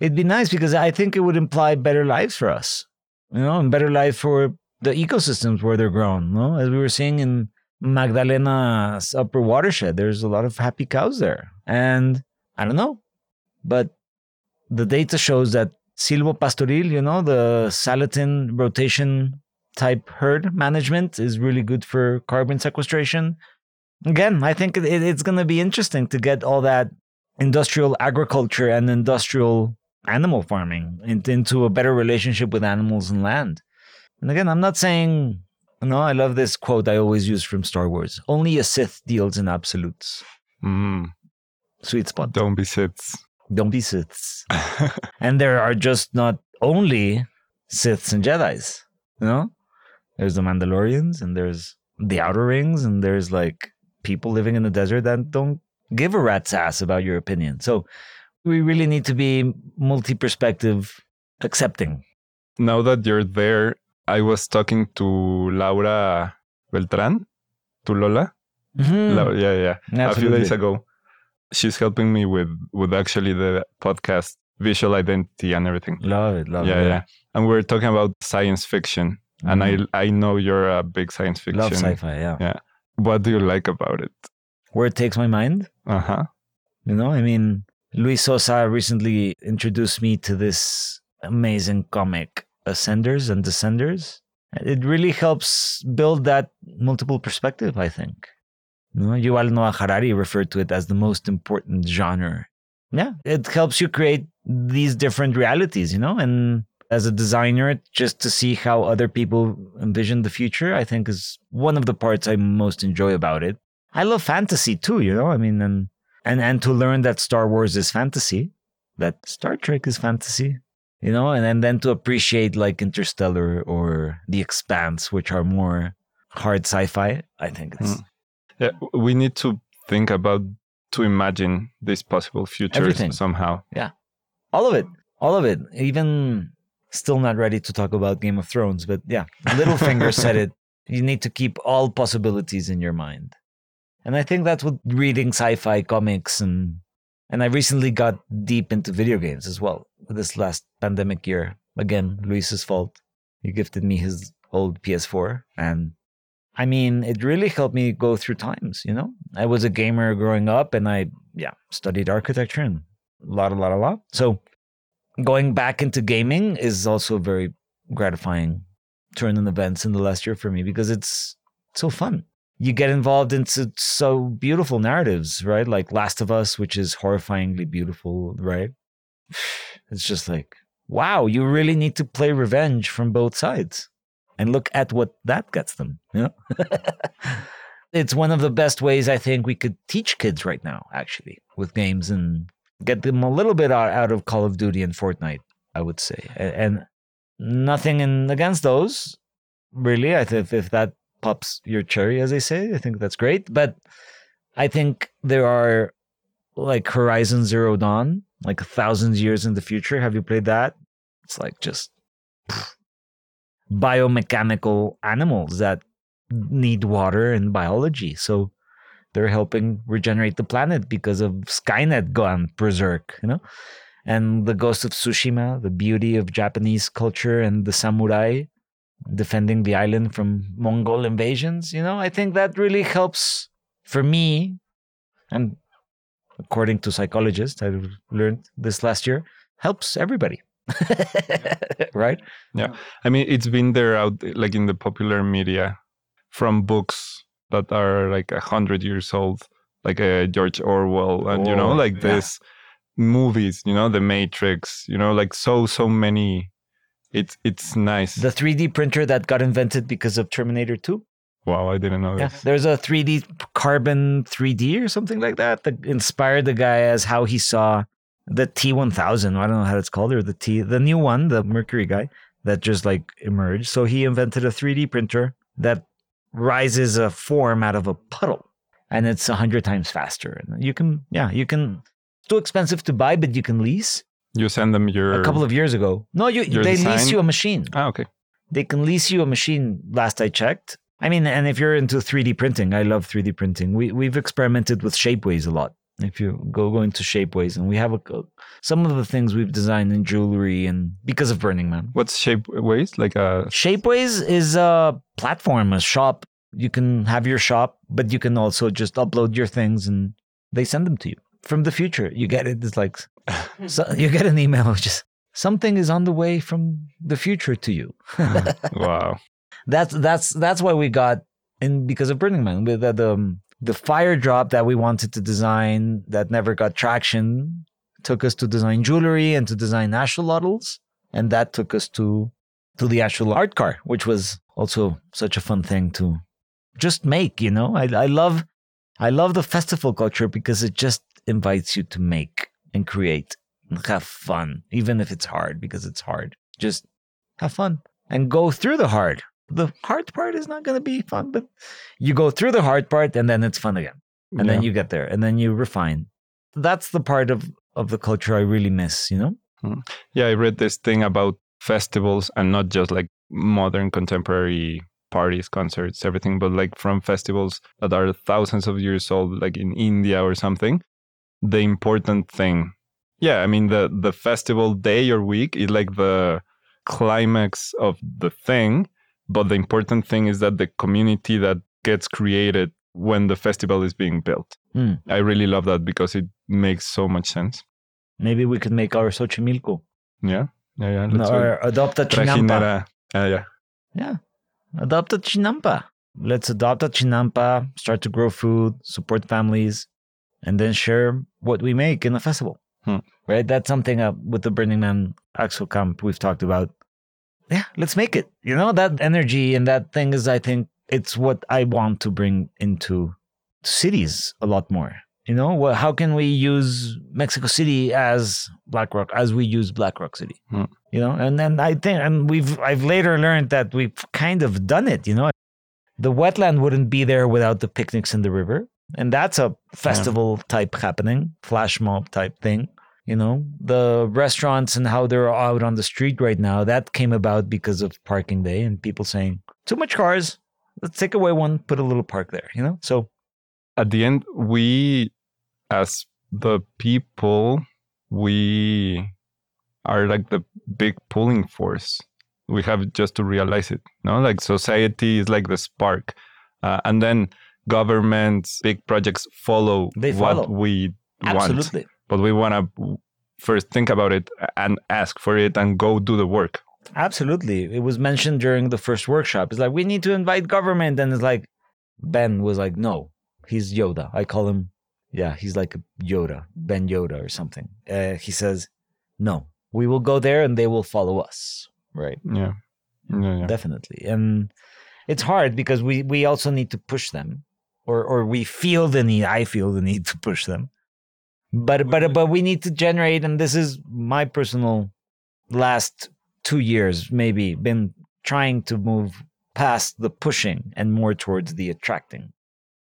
It'd be nice because I think it would imply better lives for us, you know, and better life for the ecosystems where they're grown. No, as we were seeing in Magdalena's upper watershed, there's a lot of happy cows there, and I don't know, but the data shows that silvo pastoril, you know, the salatin rotation type herd management is really good for carbon sequestration. Again, I think it- it's going to be interesting to get all that industrial agriculture and industrial animal farming in- into a better relationship with animals and land. And again, I'm not saying, no, I love this quote I always use from Star Wars only a Sith deals in absolutes. mm, Sweet spot. don't be Siths. Don't be Siths. And there are just not only Siths and Jedi's, you know? There's the Mandalorians and there's the Outer Rings and there's like people living in the desert that don't give a rat's ass about your opinion. So we really need to be multi perspective accepting. now that you're there i was talking to laura beltran to lola Mhm. Lau- yeah yeah a few days ago she's helping me with with actually the podcast visual identity and everything Love it. Love yeah it. yeah and we're talking about science fiction and Mhm. i i know you're a big science fiction love sci fi. Yeah. Yeah. what do you like about it Where it takes my mind. uh-huh You know, I mean, Luis Sosa recently introduced me to this amazing comic, Ascenders and Descenders. It really helps build that multiple perspective, I think. You know, Yuval Noah Harari referred to it as the most important genre. Yeah, it helps you create these different realities, you know, and as a designer, just to see how other people envision the future, I think is one of the parts I most enjoy about it. I love fantasy too, you know. I mean, and and and to learn that Star Wars is fantasy, that Star Trek is fantasy, you know, and, and then to appreciate like Interstellar or The Expanse, which are more hard sci-fi. I think it's Mm. yeah we need to think about to imagine these possible futures Everything. somehow Yeah, all of it, all of it. Even still not ready to talk about Game of Thrones, but yeah, Littlefinger said it. You need to keep all possibilities in your mind, and I think that's what reading sci-fi comics and and I recently got deep into video games as well. This last pandemic year, again, Luis's fault. He gifted me his old PS4, and I mean, it really helped me go through times. You know, I was a gamer growing up, and I yeah studied architecture and a lot, a lot, a lot. So going back into gaming is also very gratifying turn in events in the last year for me because it's so fun. You get involved into so beautiful narratives, right? Like Last of Us, which is horrifyingly beautiful, right? It's just like, wow, you really need to play revenge from both sides. And look at what that gets them. You know? it's one of the best ways I think we could teach kids right now, actually, with games and get them a little bit out of Call of Duty and Fortnite, I would say. And nothing in against those, really. I think if that pops your cherry, as they say, I think that's great. But I think there are like Horizon Zero Dawn, like a thousand years in the future. Have you played that? It's like just pff, biomechanical animals that need water and biology. So they're helping regenerate the planet because of Skynet gone berserk, you know? And the Ghost of Tsushima, the beauty of Japanese culture and the samurai defending the island from Mongol invasions, you know? I think that really helps for me and according to psychologists, I learned this last year, helps everybody. right? Yeah. I mean, it's been there out like in the popular media from books that are like a hundred years old, like a uh, George Orwell, and oh, you know, oh, like yeah. this movies, you know, The Matrix, you know, like so so many. It's it's nice. The 3D printer that got invented because of Terminator 2. Wow, I didn't know yeah, this. There's a 3D carbon 3D or something like that that inspired the guy as how he saw the T1000. I don't know how it's called or the T, the new one, the Mercury guy that just like emerged. So he invented a 3D printer that rises a form out of a puddle and it's a hundred times faster. And you can, yeah, you can. It's too expensive to buy, but you can lease. You send them your a couple of years ago. No, you they design? lease you a machine. Ah, okay. They can lease you a machine. Last I checked. I mean, and if you're into 3D printing, I love 3D printing. We we've experimented with shapeways a lot if you go go into shapeways and we have a, some of the things we've designed in jewelry and because of burning man what's shapeways like a shapeways is a platform a shop you can have your shop but you can also just upload your things and they send them to you from the future. You get it it's like so you get an email just something is on the way from the future to you. Wow. That's that's that's why we got in because of burning man with the um, the fire drop that we wanted to design that never got traction took us to design jewelry and to design axolotls and that took us to to the actual art car which was also such a fun thing to just make you know? I, I love i love the festival culture because it just invites you to make and create and have fun even if it's hard because it's hard just have fun and go through the hard the hard part is not going to be fun, but you go through the hard part and then it's fun again. And yeah. then you get there and then you refine. That's the part of, of the culture I really miss, you know? Hmm. Yeah, I read this thing about festivals and not just like modern contemporary parties, concerts, everything, but like from festivals that are thousands of years old, like in India or something. The important thing, yeah, I mean the the festival day or week is like the climax of the thing, but the important thing is that the community that gets created when the festival is being built. Mm. I really love that because it makes so much sense. Maybe we could make our Xochimilco. Yeah, yeah, yeah. No, or adopt a chinampa. Uh, yeah. Yeah. Adopt a chinampa. Let's adopt a chinampa, start to grow food, support families, and then share what we make in the festival. Hmm. Right? That's something uh, with the Burning Man Axel Camp we've talked about yeah, let's make it. You know, that energy and that thing is, I think, it's what I want to bring into cities a lot more. You know, well, how can we use Mexico City as Black Rock as we use Black Rock City? Hmm. You know, and then I think, and we've I've later learned that we've kind of done it. You know, the wetland wouldn't be there without the picnics in the river, and that's a festival yeah. type happening, flash mob type thing you know? The restaurants and how they're out on the street right now that came about because of parking day and people saying too much cars. Let's take away one put a little park there you know? So at the end we as the people we are like the big pulling force. We have just to realize it no? Like society is like the spark. Uh, and then governments big projects follow, they follow. what we Absolutely. want but we want to first think about it and ask for it and go do the work. Absolutely. It was mentioned during the first workshop. It's like, we need to invite government. And it's like, Ben was like, no, he's Yoda. I call him, yeah, he's like a Yoda, Ben Yoda or something. Uh, he says, no, we will go there and they will follow us. Right. Yeah. Yeah. yeah. Definitely. And it's hard because we, we also need to push them or, or we feel the need. I feel the need to push them. But, but, but we need to generate, and this is my personal last two years, maybe been trying to move past the pushing and more towards the attracting.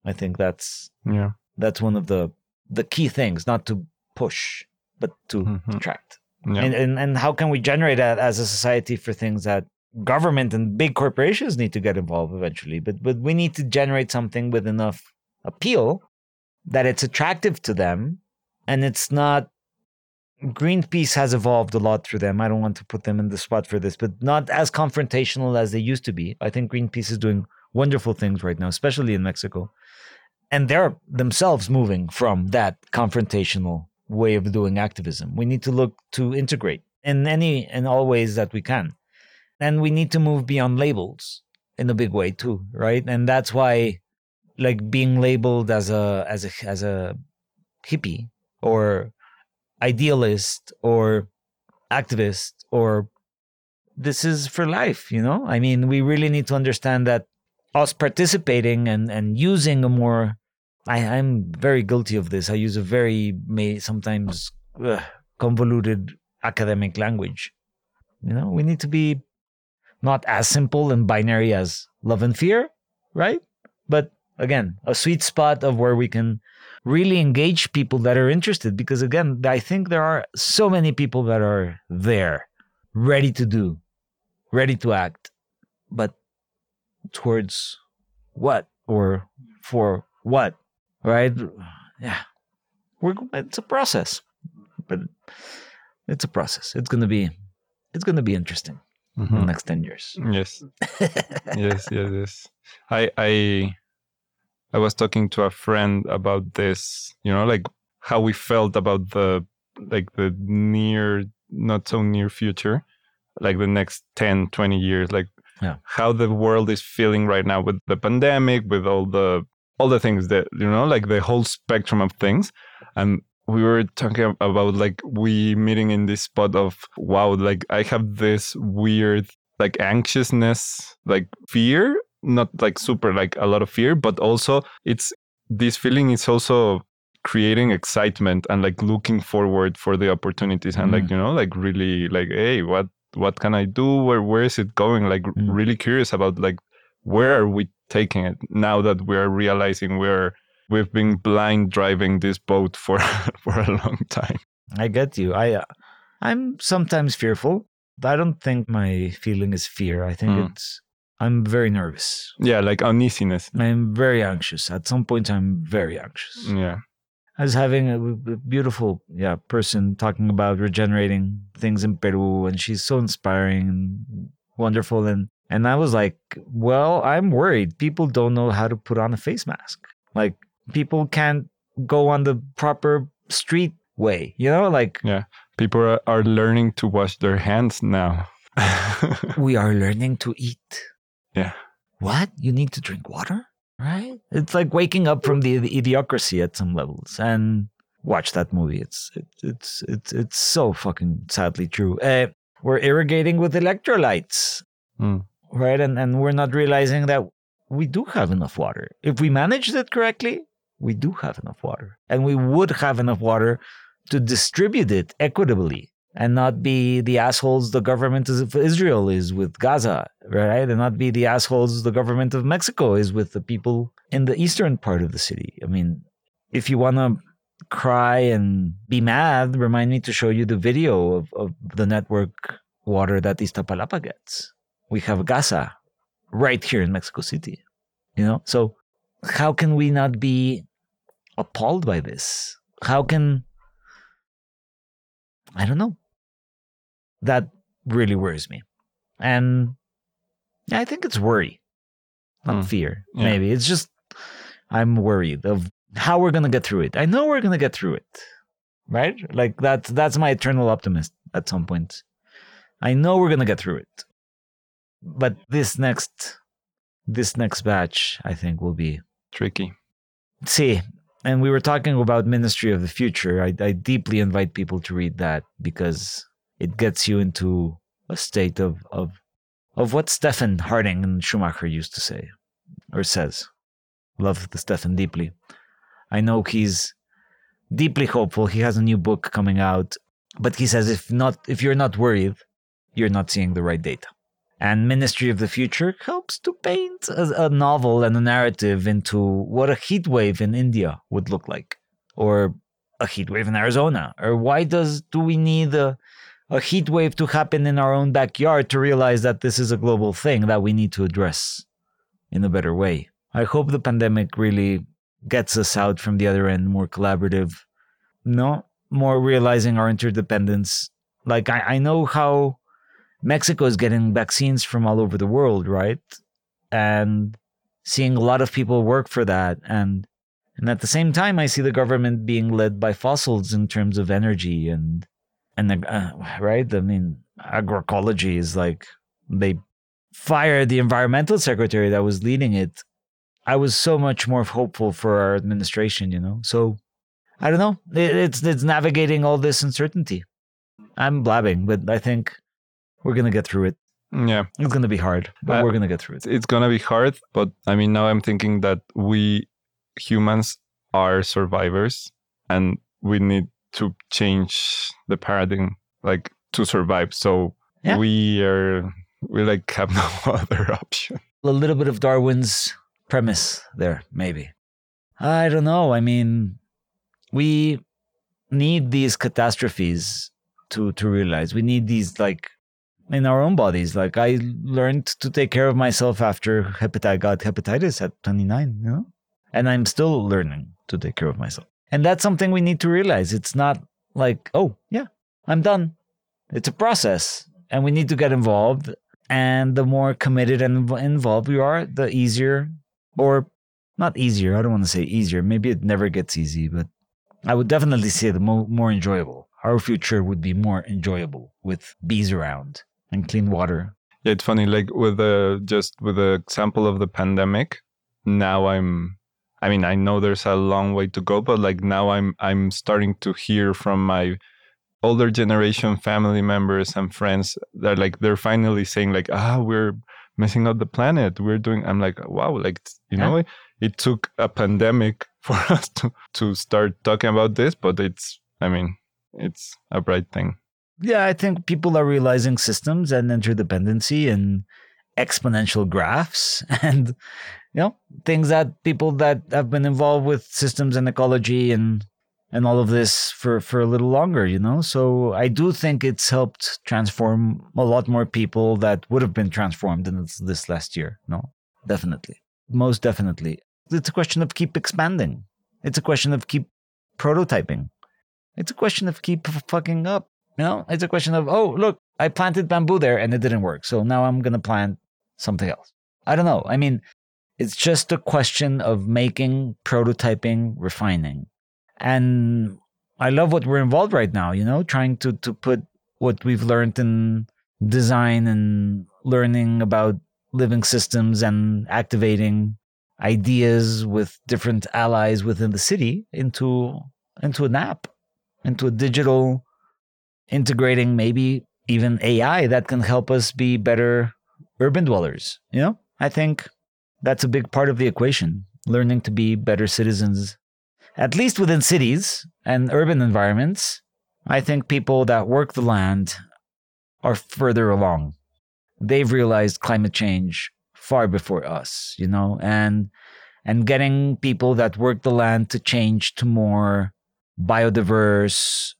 I think that's Yeah. that's one of the the key things, not to push, but to Mhm. attract. Yeah. And, and and how can we generate that as a society for things that government and big corporations need to get involved eventually? But but we need to generate something with enough appeal that it's attractive to them, and it's not. Greenpeace has evolved a lot through them. I don't want to put them in the spot for this, but not as confrontational as they used to be. I think Greenpeace is doing wonderful things right now, especially in Mexico. And they're themselves moving from that confrontational way of doing activism. We need to look to integrate in any and all ways that we can. And we need to move beyond labels in a big way too, right? And that's why like being labeled as a as a as a hippie or idealist or activist or this is for life, you know? I mean, we really need to understand that us participating and, and using a more I, I'm very guilty of this. I use a very may sometimes ugh, convoluted academic language. You know, we need to be not as simple and binary as love and fear, right? But again, a sweet spot of where we can really engage people that are interested. Because again, I think there are so many people that are there, ready to do, ready to act, but towards what or for what, right? Yeah, we're it's a process, but it's a process. It's gonna be it's gonna be interesting in the Mhm. next ten years. Yes. yes, yes, yes. I I I was talking to a friend about this, you know, like how we felt about the like the near not so near future, like the next 10, 20 years, like Yeah. how the world is feeling right now with the pandemic, with all the all the things that, you know, like the whole spectrum of things. And we were talking about like we meeting in this spot of wow, like I have this weird like anxiousness, like fear, not like super like a lot of fear, but also it's this feeling is also creating excitement and like looking forward for the opportunities and like Mm. you know like really like hey what what can I do where where is it going like Mm. really curious about like where are we taking it now that we're realizing we're we've been blind driving this boat for for a long time I get you. I uh, I'm sometimes fearful. I don't think my feeling is fear. I think Mm. it's I'm very nervous. yeah like uneasiness I'm very anxious. At some point, I'm very anxious. yeah I was having a, a beautiful, yeah, person talking about regenerating things in Peru, and she's so inspiring and wonderful. And and I was like, well, I'm worried. People don't know how to put on a face mask. Like people can't go on the proper street way. You know, like Yeah. people are, are learning to wash their hands now we are learning to eat. Yeah. What? You need to drink water? Right? It's like waking up from the, the idiocracy at some levels. And watch that movie. It's it, it's it's it's so fucking sadly true. Uh, we're irrigating with electrolytes. Hmm. Right? And and we're not realizing that we do have enough water. If we managed it correctly, we do have enough water. And we would have enough water to distribute it equitably and not be the assholes the government of Israel is with Gaza, right? And not be the assholes the government of Mexico is with the people in the eastern part of the city. I mean, if you want to cry and be mad, remind me to show you the video of, of the network water that Iztapalapa gets. We have Gaza right here in Mexico City, you know? So how can we not be appalled by this? How can I don't know. That really worries me. And yeah, I think it's worry, not Hmm. fear. Yeah. Maybe it's just I'm worried of how we're gonna get through it. I know we're gonna get through it, right? Like that's that's my eternal optimist. At some point, I know we're gonna get through it. But this next, this next batch, I think, will be tricky see and we were talking about ministry of the future I, I deeply invite people to read that because it gets you into a state of of of what Stephan Harding and Schumacher used to say or says. Love the Stephan deeply. I know he's deeply hopeful. He has a new book coming out, but he says if not if you're not worried, you're not seeing the right data. And Ministry of the Future helps to paint a, a novel and a narrative into what a heat wave in India would look like, or a heat wave in Arizona, or why does do we need a a heat wave to happen in our own backyard to realize that this is a global thing that we need to address in a better way. I hope the pandemic really gets us out from the other end more collaborative, no, more realizing our interdependence. Like, I, I know how Mexico is getting vaccines from all over the world, right? And seeing a lot of people work for that. And, and at the same time, I see the government being led by fossils in terms of energy and and uh, right? I mean agroecology is like they fired the environmental secretary that was leading it. I was so much more hopeful for our administration you know? So i don't know. It, it's it's navigating all this uncertainty. I'm blabbing but i think we're gonna get through it. Yeah. It's gonna be hard but uh, we're gonna get through it. It's gonna be hard but i mean now i'm thinking that we humans are survivors and we need to change the paradigm like to survive. So yeah. we are we like have no other option. A little bit of darwin's premise there maybe. I don't know. I mean we need these catastrophes to to realize. We need these like in our own bodies like i learned to take care of myself after hepatitis got hepatitis at 29 you know and i'm still learning to take care of myself and that's something we need to realize. It's not like, oh, yeah, I'm done. It's a process and we need to get involved. And the more committed and involved we are, the easier, or not easier, I don't want to say easier. Maybe it never gets easy, but I would definitely say the mo- more enjoyable. Our future would be more enjoyable with bees around and clean water. Yeah, it's funny. Like with the just with the example of the pandemic, now I'm I mean, I know there's a long way to go, but like now I'm I'm starting to hear from my older generation family members and friends that like they're finally saying like, ah, we're messing up the planet. We're doing. I'm like, wow, like you yeah. know, it, it took a pandemic for us to to start talking about this, but it's. I mean, it's a bright thing. Yeah, I think people are realizing systems and interdependency and exponential graphs and you know things that people that have been involved with systems and ecology and and all of this for for a little longer you know? So i do think it's helped transform a lot more people that would have been transformed in this, last year no definitely. Most definitely. It's a question of keep expanding. It's a question of keep prototyping. It's a question of keep fucking up you know it's a question of oh look i planted bamboo there and it didn't work so now i'm going to plant something else. I don't know. I mean, it's just a question of making, prototyping, refining. And I love what we're involved right now, you know, trying to to put what we've learned in design and learning about living systems and activating ideas with different allies within the city into into an app, into a digital integrating maybe even AI that can help us be better urban dwellers. You know, I think that's a big part of the equation, learning to be better citizens, at least within cities and urban environments. I think people that work the land are further along. They've realized climate change far before us, you know, and and getting people that work the land to change to more biodiverse,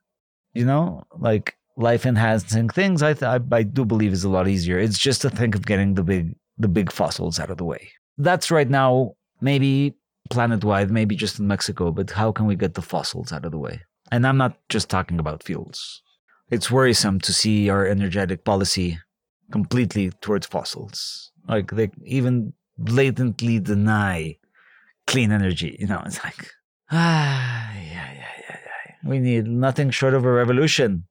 you know, like life enhancing things, I, th- I, I do believe is a lot easier. It's just to think of getting the big the big fossils out of the way. That's right now maybe planet wide, maybe just in Mexico, but how can we get the fossils out of the way? And I'm not just talking about fuels. It's worrisome to see our energetic policy completely towards fossils. Like they even blatantly deny clean energy. You know, it's like ah, yeah, yeah. We need nothing short of a revolution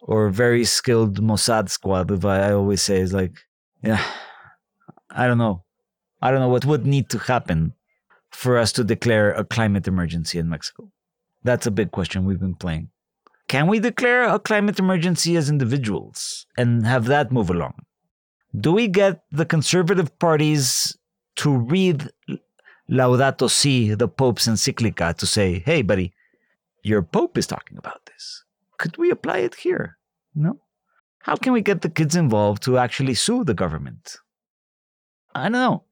or a very skilled Mossad squad. If I, I always say is like, yeah, I don't know, I don't know what would need to happen for us to declare a climate emergency in Mexico. That's a big question we've been playing. Can we declare a climate emergency as individuals and have that move along? Do we get the conservative parties to read Laudato Si, the Pope's encyclica, to say, hey, buddy, your Pope is talking about this. Could we apply it here? No? How can we get the kids involved to actually sue the government? I don't know.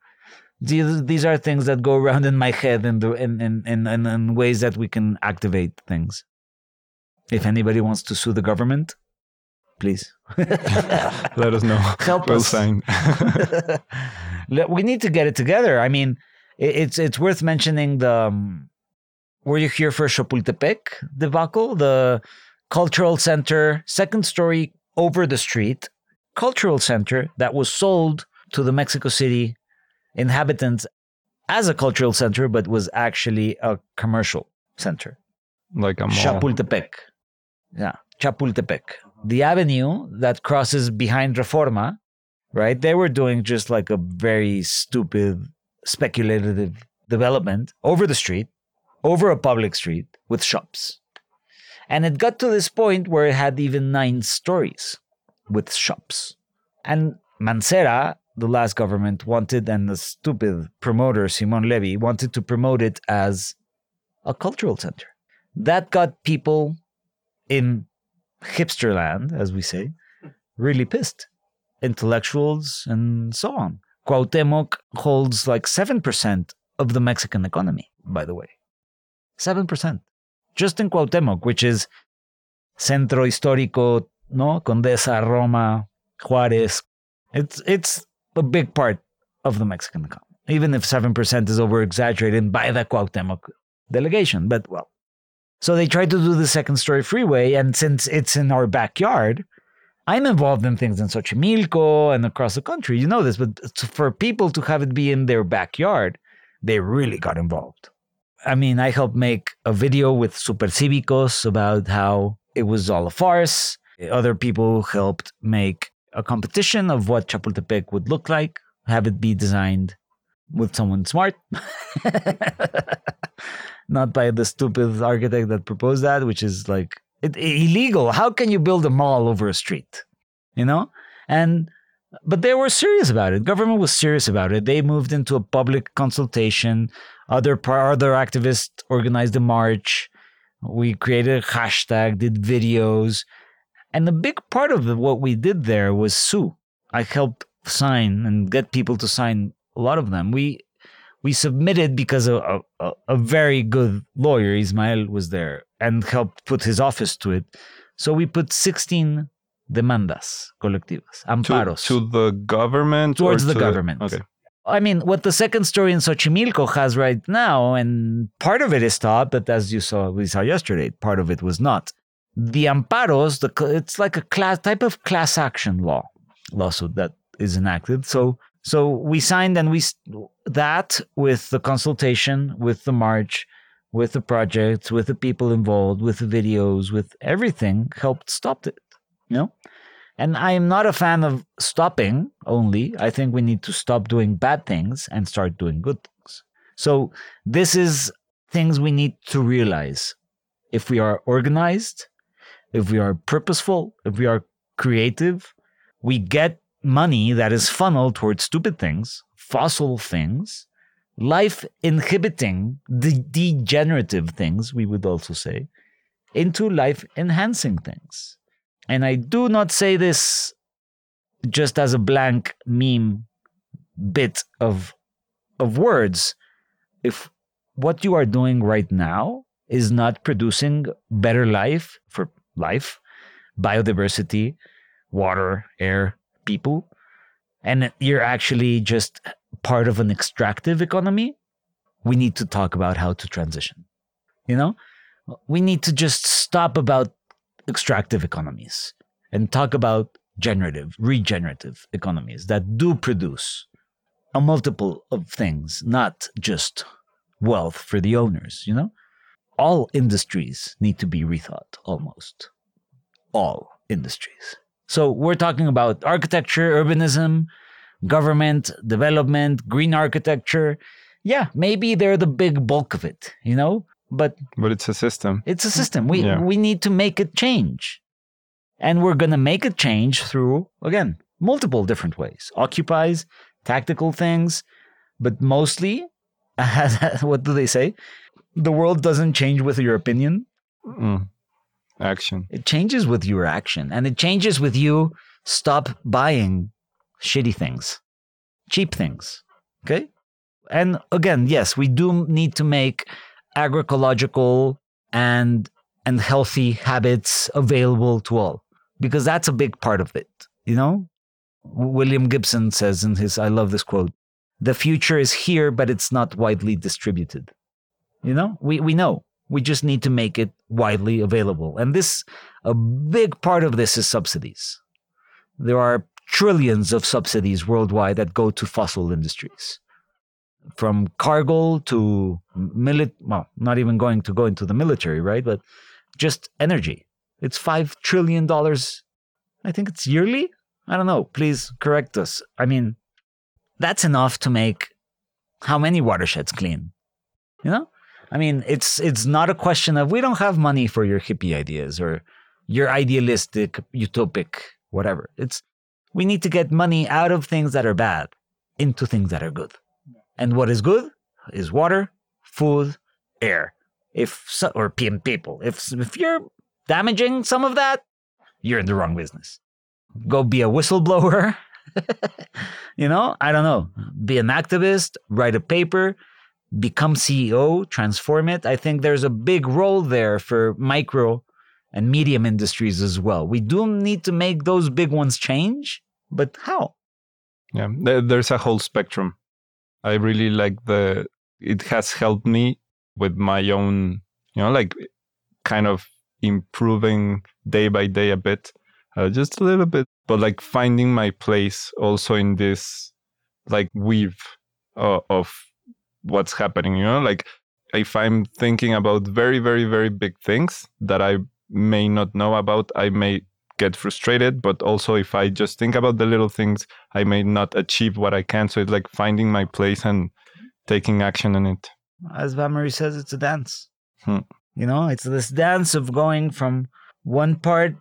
These, these are things that go around in my head and in, in, in, in, in ways that we can activate things. If anybody wants to sue the government, please let us know. Help we'll us. sign. we need to get it together. I mean, it's it's worth mentioning the. Um, were you here for Chapultepec debacle? The cultural center, second story over the street, cultural center that was sold to the Mexico City inhabitants as a cultural center, but was actually a commercial center. Like a mall. Chapultepec. Yeah, Chapultepec. The avenue that crosses behind Reforma, right? They were doing just like a very stupid, speculative development over the street, over a public street with shops. And it got to this point where it had even nine stories with shops. And Mancera, the last government, wanted, and the stupid promoter, Simon Levy, wanted to promote it as a cultural center. That got people in hipster land, as we say, really pissed. Intellectuals and so on. Cuauhtemoc holds like 7% of the Mexican economy, by the way. 7%. Just in Cuauhtemoc, which is Centro Histórico, no? Condesa, Roma, Juárez. It's, it's a big part of the Mexican economy, even if 7% is over exaggerated by the Cuauhtemoc delegation. But well, so they tried to do the second story freeway, and since it's in our backyard, I'm involved in things in Xochimilco and across the country. You know this, but for people to have it be in their backyard, they really got involved. I mean, I helped make a video with Super Supercívicos about how it was all a farce. Other people helped make a competition of what Chapultepec would look like, have it be designed with someone smart. Not by the stupid architect that proposed that, which is like it, illegal. How can you build a mall over a street? You know? And but they were serious about it. Government was serious about it. They moved into a public consultation. Other other activists organized a march. We created a hashtag, did videos, and a big part of what we did there was sue. I helped sign and get people to sign a lot of them. We we submitted because a, a, a very good lawyer, Ismael, was there and helped put his office to it. So we put 16 demandas colectivas, amparos. To, to the government? Towards the to government. okay. I mean, what the second story in Xochimilco has right now, and part of it is stopped, but as you saw, we saw yesterday, part of it was not. The amparos, the, it's like a class type of class action law lawsuit that is enacted. So, so we signed and we that with the consultation, with the march, with the projects, with the people involved, with the videos, with everything helped stop it. You know? And I am not a fan of stopping only. I think we need to stop doing bad things and start doing good things. So this is things we need to realize. If we are organized, if we are purposeful, if we are creative, we get money that is funneled towards stupid things, fossil things, life inhibiting, de- degenerative things, we would also say, into life enhancing things. And I do not say this just as a blank meme bit of of words. If what you are doing right now is not producing better life for life, biodiversity, water, air, people, and you're actually just part of an extractive economy, we need to talk about how to transition. You know, we need to just stop about extractive economies and talk about generative, regenerative economies that do produce a multiple of things, not just wealth for the owners, you know? All industries need to be rethought almost. All industries. So we're talking about architecture, urbanism, government, development, green architecture. Yeah, maybe they're the big bulk of it, you know? But but it's a system. It's a system. We Yeah. we need to make a change. And we're going to make a change through again, multiple different ways. Occupies, tactical things, but mostly what do they say? The world doesn't change with your opinion. Mm. Action. It changes with your action and it changes with you stop buying shitty things, cheap things. Okay? And again, yes, we do need to make agroecological and and healthy habits available to all because that's a big part of it, you know? William Gibson says in his I love this quote, the future is here but it's not widely distributed. You know? We we know. We just need to make it widely available. And this a big part of this is subsidies. There are trillions of subsidies worldwide that go to fossil industries. From cargo to milit well, not even going to go into the military, right? But just energy. It's five trillion dollars. I think it's yearly. I don't know. Please correct us. I mean, that's enough to make how many watersheds clean? You know? I mean, it's it's not a question of we don't have money for your hippie ideas or your idealistic, utopic, whatever. It's we need to get money out of things that are bad into things that are good. And what is good is water, food, air. If so, or PM people. If if you're damaging some of that, you're in the wrong business. Go be a whistleblower. you know, I don't know. Be an activist, write a paper, become CEO, transform it. I think there's a big role there for micro and medium industries as well. We do need to make those big ones change, but how? Yeah, there's a whole spectrum. I really like the. It has helped me with my own, you know, like kind of improving day by day a bit, uh, just a little bit, but like finding my place also in this like weave uh, of what's happening. You know, like if I'm thinking about very, very, very big things that I may not know about, I may get frustrated. But also, if I just think about the little things, I may not achieve what I can. So it's like finding my place and taking action on it. As Vamarie says, it's a dance. Hmm. You know, it's this dance of going from one part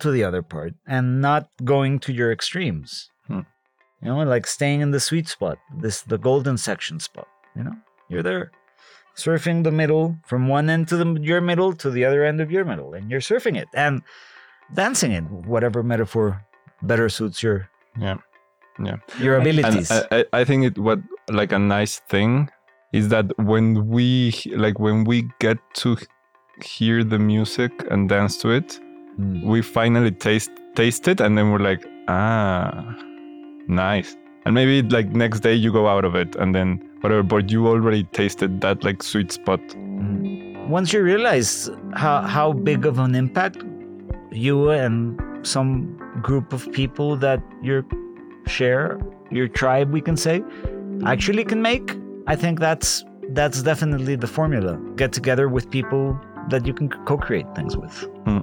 to the other part and not going to your extremes. Hmm. You know, like staying in the sweet spot, this the golden section spot. You know, you're there surfing the middle from one end to the, your middle to the other end of your middle, and you're surfing it and dancing it, whatever metaphor better suits your Yeah. Yeah. your And abilities. I, I, I think it what like a nice thing is that when we like when we get to hear the music and dance to it, Mm. we finally taste taste it and then we're like, ah, nice. And maybe like next day you go out of it and then whatever, but you already tasted that like sweet spot. Mm. Once you realize how how big of an impact you and some group of people that you share, your tribe, we can say, actually can make, I think that's that's definitely the formula. Get together with people that you can co-create things with, Hmm.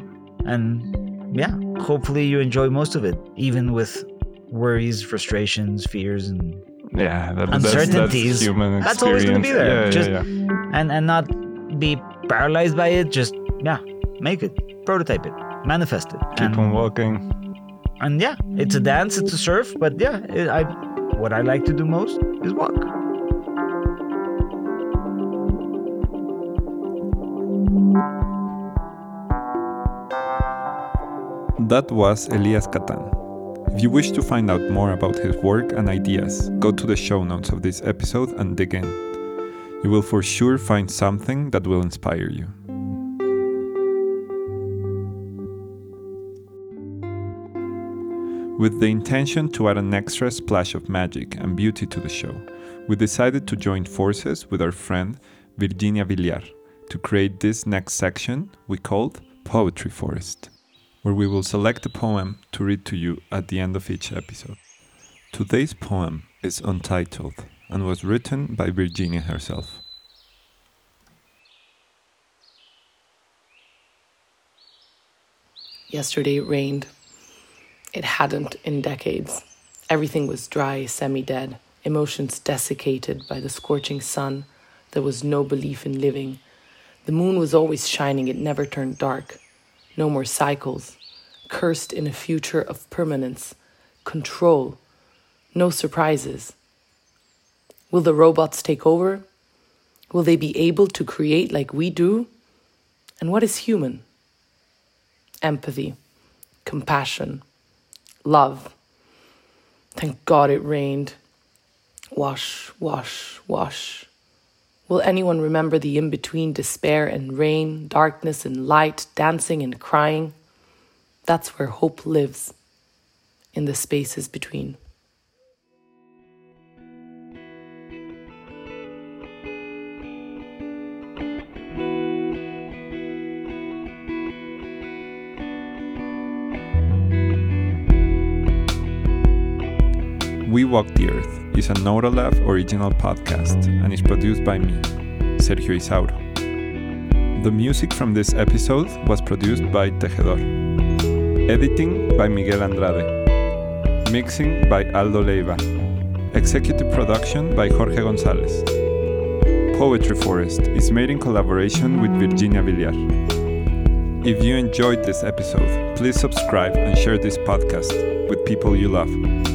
and yeah, hopefully you enjoy most of it, even with worries, frustrations, fears, and Yeah, that, that's, that's Uncertainties. human That's always gonna be there. Yeah, Just- yeah, yeah. and and not be paralyzed by it. Just yeah, make it, prototype it, manifest it, Keep and, on walking. and yeah, it's a dance, it's a surf, but yeah, it, I what I like to do most is walk. That was Elias Cattan. If you wish to find out more about his work and ideas, go to the show notes of this episode and dig in. You will for sure find something that will inspire you. With the intention to add an extra splash of magic and beauty to the show, we decided to join forces with our friend Virginia Villar to create this next section we called Poetry Forest where we will select a poem to read to you at the end of each episode. Today's poem is untitled and was written by Virginia herself. Yesterday it rained. It hadn't in decades. Everything was dry, semi dead, emotions desiccated by the scorching sun. There was no belief in living. The moon was always shining, it never turned dark. No more cycles, cursed in a future of permanence, control, no surprises. Will the robots take over? Will they be able to create like we do? And what is human? Empathy, compassion, love. Thank God it rained. Wash, wash, wash. Will anyone remember the in between despair and rain, darkness and light, dancing and crying? That's where hope lives, in the spaces between. Walk the Earth is a Nodalab original podcast and is produced by me, Sergio Isauro. The music from this episode was produced by Tejedor. Editing by Miguel Andrade. Mixing by Aldo Leiva. Executive production by Jorge Gonzalez. Poetry Forest is made in collaboration with Virginia Villar. If you enjoyed this episode, please subscribe and share this podcast with people you love.